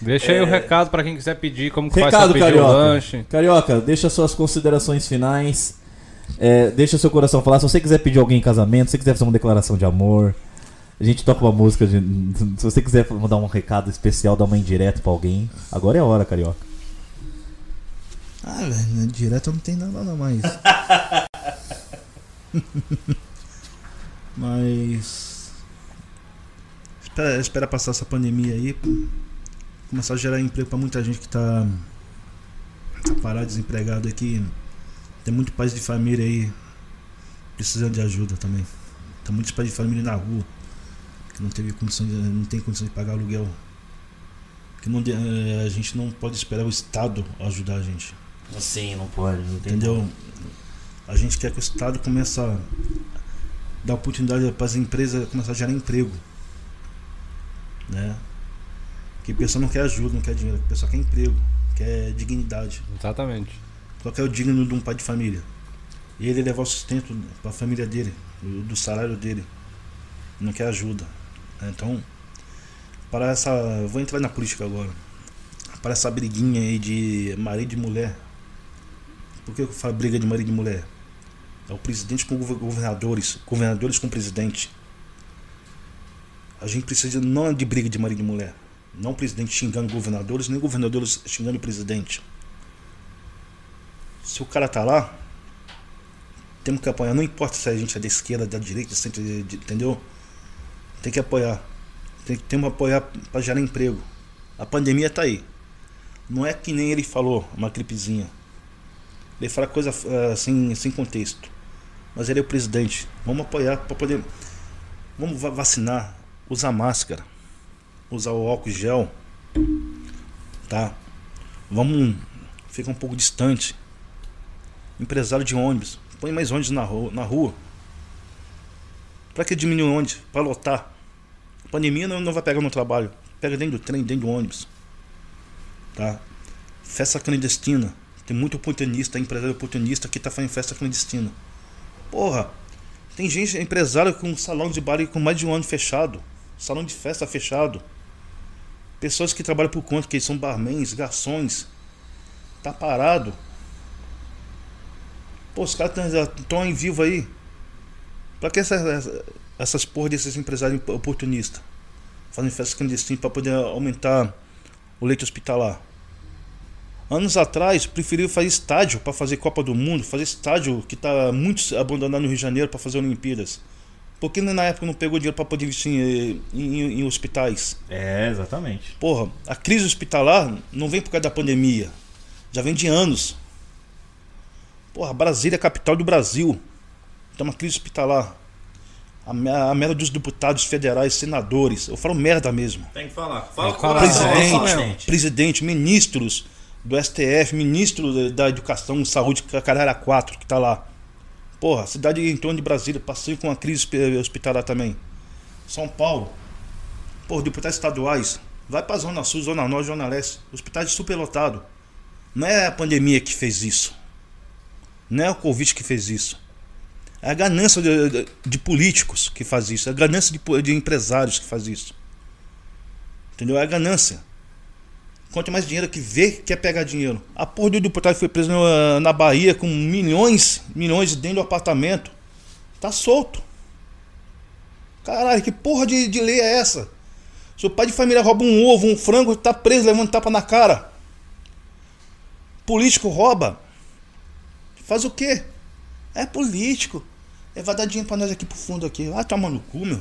Deixa aí É. o recado pra quem quiser pedir, como que faz Recado, pra pedir Carioca. o lanche. Carioca, deixa suas considerações finais. É, deixa seu coração falar. Se você quiser pedir alguém em casamento, se você quiser fazer uma declaração de amor, a gente toca uma música. de- se você quiser mandar um recado especial, dar uma indireta pra alguém, agora é a hora, Carioca. Ah, velho, né, direto não tem nada não, mas. mas. Espera, espera passar essa pandemia aí. Começar a gerar emprego pra muita gente que tá. tá parado, desempregado aqui. Tem muitos pais de família aí precisando de ajuda também. Tem muitos pais de família na rua que não teve condição de, não tem condição de pagar aluguel. Que não, eh, a gente não pode esperar o Estado ajudar a gente. Sim, não pode. Não Entendeu? A gente quer que o Estado comece a dar oportunidade para as empresas começar a gerar emprego. Né? Que o pessoal não quer ajuda, não quer dinheiro, o pessoal quer emprego, quer dignidade. Exatamente. Que é digno de um pai de família? E ele levar o sustento para a família dele, do, salário dele. Não quer ajuda. Então, para essa. Vou entrar na política agora. Para essa briguinha aí de marido e mulher. Por que eu falo briga de marido e mulher? É o presidente com gov- governadores, governadores com presidente. A gente precisa não de briga de marido e mulher. Não presidente xingando governadores, nem governadores xingando o presidente. Se o cara tá lá, temos que apoiar. Não importa se a gente é da esquerda, da direita, centro, de- de- entendeu? Tem que apoiar. Tem, temos que apoiar para gerar emprego. A pandemia tá aí. Não é que nem ele falou, uma gripezinha. Ele fala coisa ah, sem, contexto. Mas ele é o presidente. Vamos apoiar para poder. Vamos va- vacinar, usar máscara, usar o álcool gel. Tá? Vamos ficar um pouco distante. Empresário de ônibus, põe mais ônibus na rua. Na rua. Pra que diminuir ônibus? Pra lotar. A pandemia não, não vai pegar no trabalho. Pega dentro do trem, dentro do ônibus. Tá? Festa clandestina. Tem muito oportunista, empresário oportunista que tá fazendo festa clandestina. Porra, tem gente, empresário com salão de bar com mais de um ano fechado. Salão de festa fechado. Pessoas que trabalham por conta, que são barmans, garçons. Tá parado. Pô, os caras estão em vivo aí. Pra que essa, essa- essas porra desses empresários oportunistas? Fazem festa clandestina pra poder aumentar o leito hospitalar. Anos atrás, preferiu fazer estádio para fazer Copa do Mundo, fazer estádio que tá muito abandonado no Rio de Janeiro para fazer Olimpíadas. Por que na época não pegou dinheiro para poder investir em, em- em hospitais? É, exatamente. Porra, a crise hospitalar não vem por causa da pandemia. Já vem de anos. Porra, Brasília é a capital do Brasil. Tá uma crise hospitalar. A, a merda dos deputados federais, senadores. Eu falo merda mesmo. Tem que falar. Fala com o Fala, coração, fala, Presidente, gente. presidente, ministros do STF, ministro da Educação e Saúde, Carrara 4, que tá lá. Porra, cidade em torno de Brasília, passei com uma crise hospi- hospitalar também. São Paulo. Porra, deputados estaduais. Vai pra Zona Sul, Zona Norte, Zona Leste. Hospitais superlotado. Não é a pandemia que fez isso. Não é o Covid que fez isso. É a ganância de, de- de políticos que faz isso. É a ganância de, de empresários que faz isso. Entendeu? É a ganância. Quanto mais dinheiro que vê, quer pegar dinheiro. A porra do deputado foi preso na, na Bahia com milhões, milhões dentro do apartamento. Tá solto. Caralho, que porra de, de lei é essa? Seu pai de família rouba um ovo, um frango, tá preso, levando tapa na cara. Político rouba. Faz o quê? É político. É, vai dar dinheiro pra nós aqui pro fundo aqui. Ah, toma no cu, meu.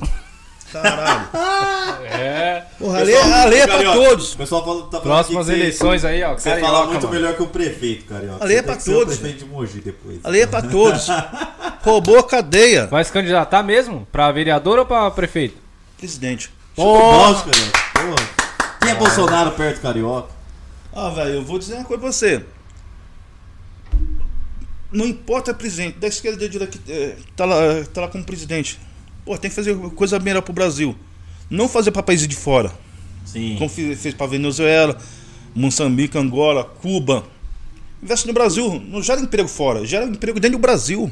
Caralho. É. Porra, a lei, a lei é pra Carioca, todos. O pessoal fala- tá falando Próximas eleições aí, ó. Você Carioca, fala muito mano. melhor que o prefeito, Carioca. A lei é pra todos, de Mogi depois. A lei é pra todos. Roubou a cadeia. Vai se candidatar mesmo? Pra vereador ou pra prefeito? Presidente. Porra, Carioca. Porra. Quem é Bolsonaro perto do Carioca? Ah, velho, eu vou dizer uma coisa pra você. Não importa presidente, da esquerda da direita que eh, tá lá, tá lá como presidente. Pô, tem que fazer coisa melhor pro Brasil. Não fazer pra países de fora. Sim. Como fe- fez pra Venezuela, Moçambique, Angola, Cuba. Investe no Brasil, não gera emprego fora, gera emprego dentro do Brasil.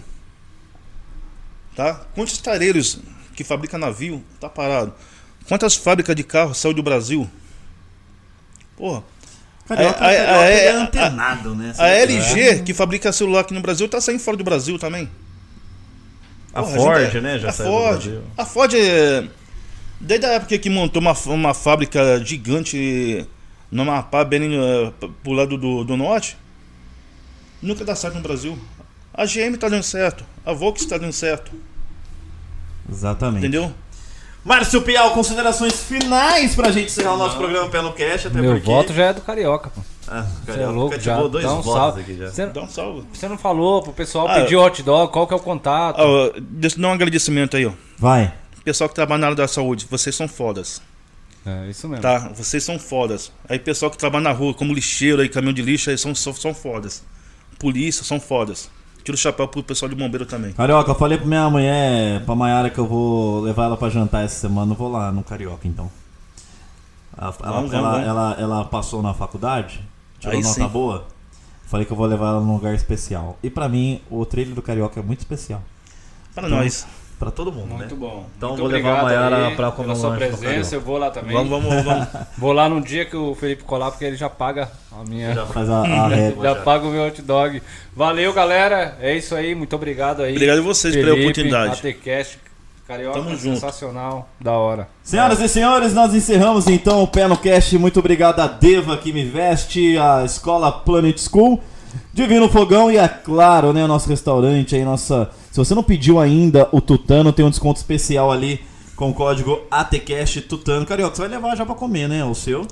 Tá? Quantos estareiros que fabricam navio tá parado? Quantas fábricas de carro saiu do Brasil? Porra. Carioca, A- a- Carioca a- é a- antenado, né? A LG, que fabrica celular aqui no Brasil, tá saindo fora do Brasil também. A Porra, Ford, gente, né? Já a saiu do Ford. Brasil. A Ford, é, desde a época que montou uma, uma fábrica gigante no Amapá, bem eh, pro lado do, do norte, nunca dá certo no Brasil. A GM tá dando certo, a Volkswagen tá dando certo, Exatamente. entendeu? Márcio Pial, considerações finais pra gente encerrar o nosso programa Pé no Cash, até Meu porque... voto já é do Carioca, pô. Ah, Você é Carioca louco, já. dois Dá um votos salve. aqui já. Você, Dá um salve. você não falou pro pessoal Ah, pedir hot dog, qual que é o contato? Ah, deixa eu dar um agradecimento aí, ó. Vai. Pessoal que trabalha na área da saúde, vocês são fodas. É, isso mesmo. Tá, vocês são fodas. Aí pessoal que trabalha na rua, como lixeiro aí, caminhão de lixo, aí são, são, são fodas. Polícia, são fodas. Tira o chapéu pro pessoal de bombeiro também. Carioca, eu falei pra minha mulher, pra Mayara, que eu vou levar ela pra jantar essa semana. Eu vou lá no Carioca, então. Ela, ela, Vamos, ela, vamos, ela- ela passou na faculdade, tirou Aí nota sim. boa. Falei que eu vou levar ela num lugar especial. E pra mim, o trailer do Carioca é muito especial. Para Então, nós. Pra todo mundo, Muito né? bom. Então Muito vou levar a obrigado Mayara pra comer pela um sua presença, eu vou lá também. Vamos, vamos, vamos. Vou lá no dia que o Felipe colar, porque ele já paga a minha. Já faz a, a. Já paga o meu hot dog. Valeu, galera. É isso aí. Muito obrigado aí. Obrigado a vocês pela oportunidade. ATCast, Carioca, Tamo junto. sensacional. Da hora. Senhoras e senhores, nós encerramos então o Pé no Cast. Muito obrigado a Deva que me veste, a Escola Planet School, Divino Fogão e, é claro, né, o nosso restaurante aí, nossa... Se você não pediu ainda o Tutano, tem um desconto especial ali com o código ATCast Tutano. Carioca, você vai levar já pra comer, né, o seu.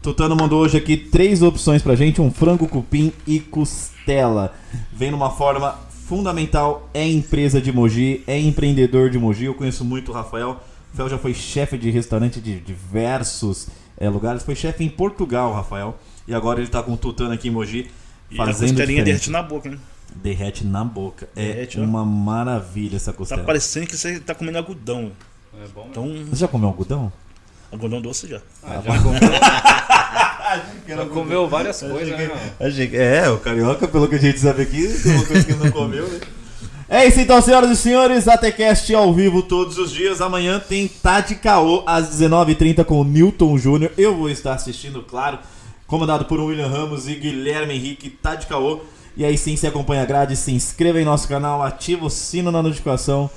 Tutano mandou hoje aqui três opções pra gente, um frango cupim e costela. Vem numa forma fundamental, é empresa de Mogi, é empreendedor de Mogi. Eu conheço muito o Rafael. O Rafael já foi chefe de restaurante de diversos eh, lugares. Foi chefe em Portugal, Rafael. E agora ele tá com o Tutano aqui em Mogi, E a fazendo costelinha diferente. derrete na boca, hein? Derrete na boca. Derrete, é ó. uma maravilha essa Tá costela. parecendo que você tá comendo algodão. É bom, Então, Você já comeu algodão? algodão doce já. Ah, já comeu, já comeu várias coisas, né? Achei que- É, o carioca, pelo que a gente sabe aqui, tem uma coisa que ele não comeu, né? É isso então, senhoras e senhores. ATCast ao vivo todos os dias. Amanhã tem Tade Caô às 19h30 com o Newton Júnior. Eu vou estar assistindo, claro. Comandado por William Ramos e Guilherme Henrique, Tade Caô. E aí sim, se acompanha a grade, se inscreva em nosso canal, ativa o sino na notificação.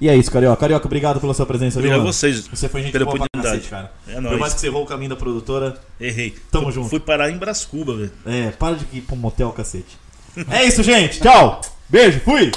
E é isso, Carioca. Carioca, obrigado pela sua presença. viu, Obrigado a vocês. Você foi gente pela boa pra oportunidade. cacete, cara. É Por nóis. mais que você errou o caminho da produtora, Errei. Tamo Fui- junto. Fui parar em Brascuba, velho. é, para de ir pro motel, cacete. É isso, gente. Tchau. Beijo. Fui.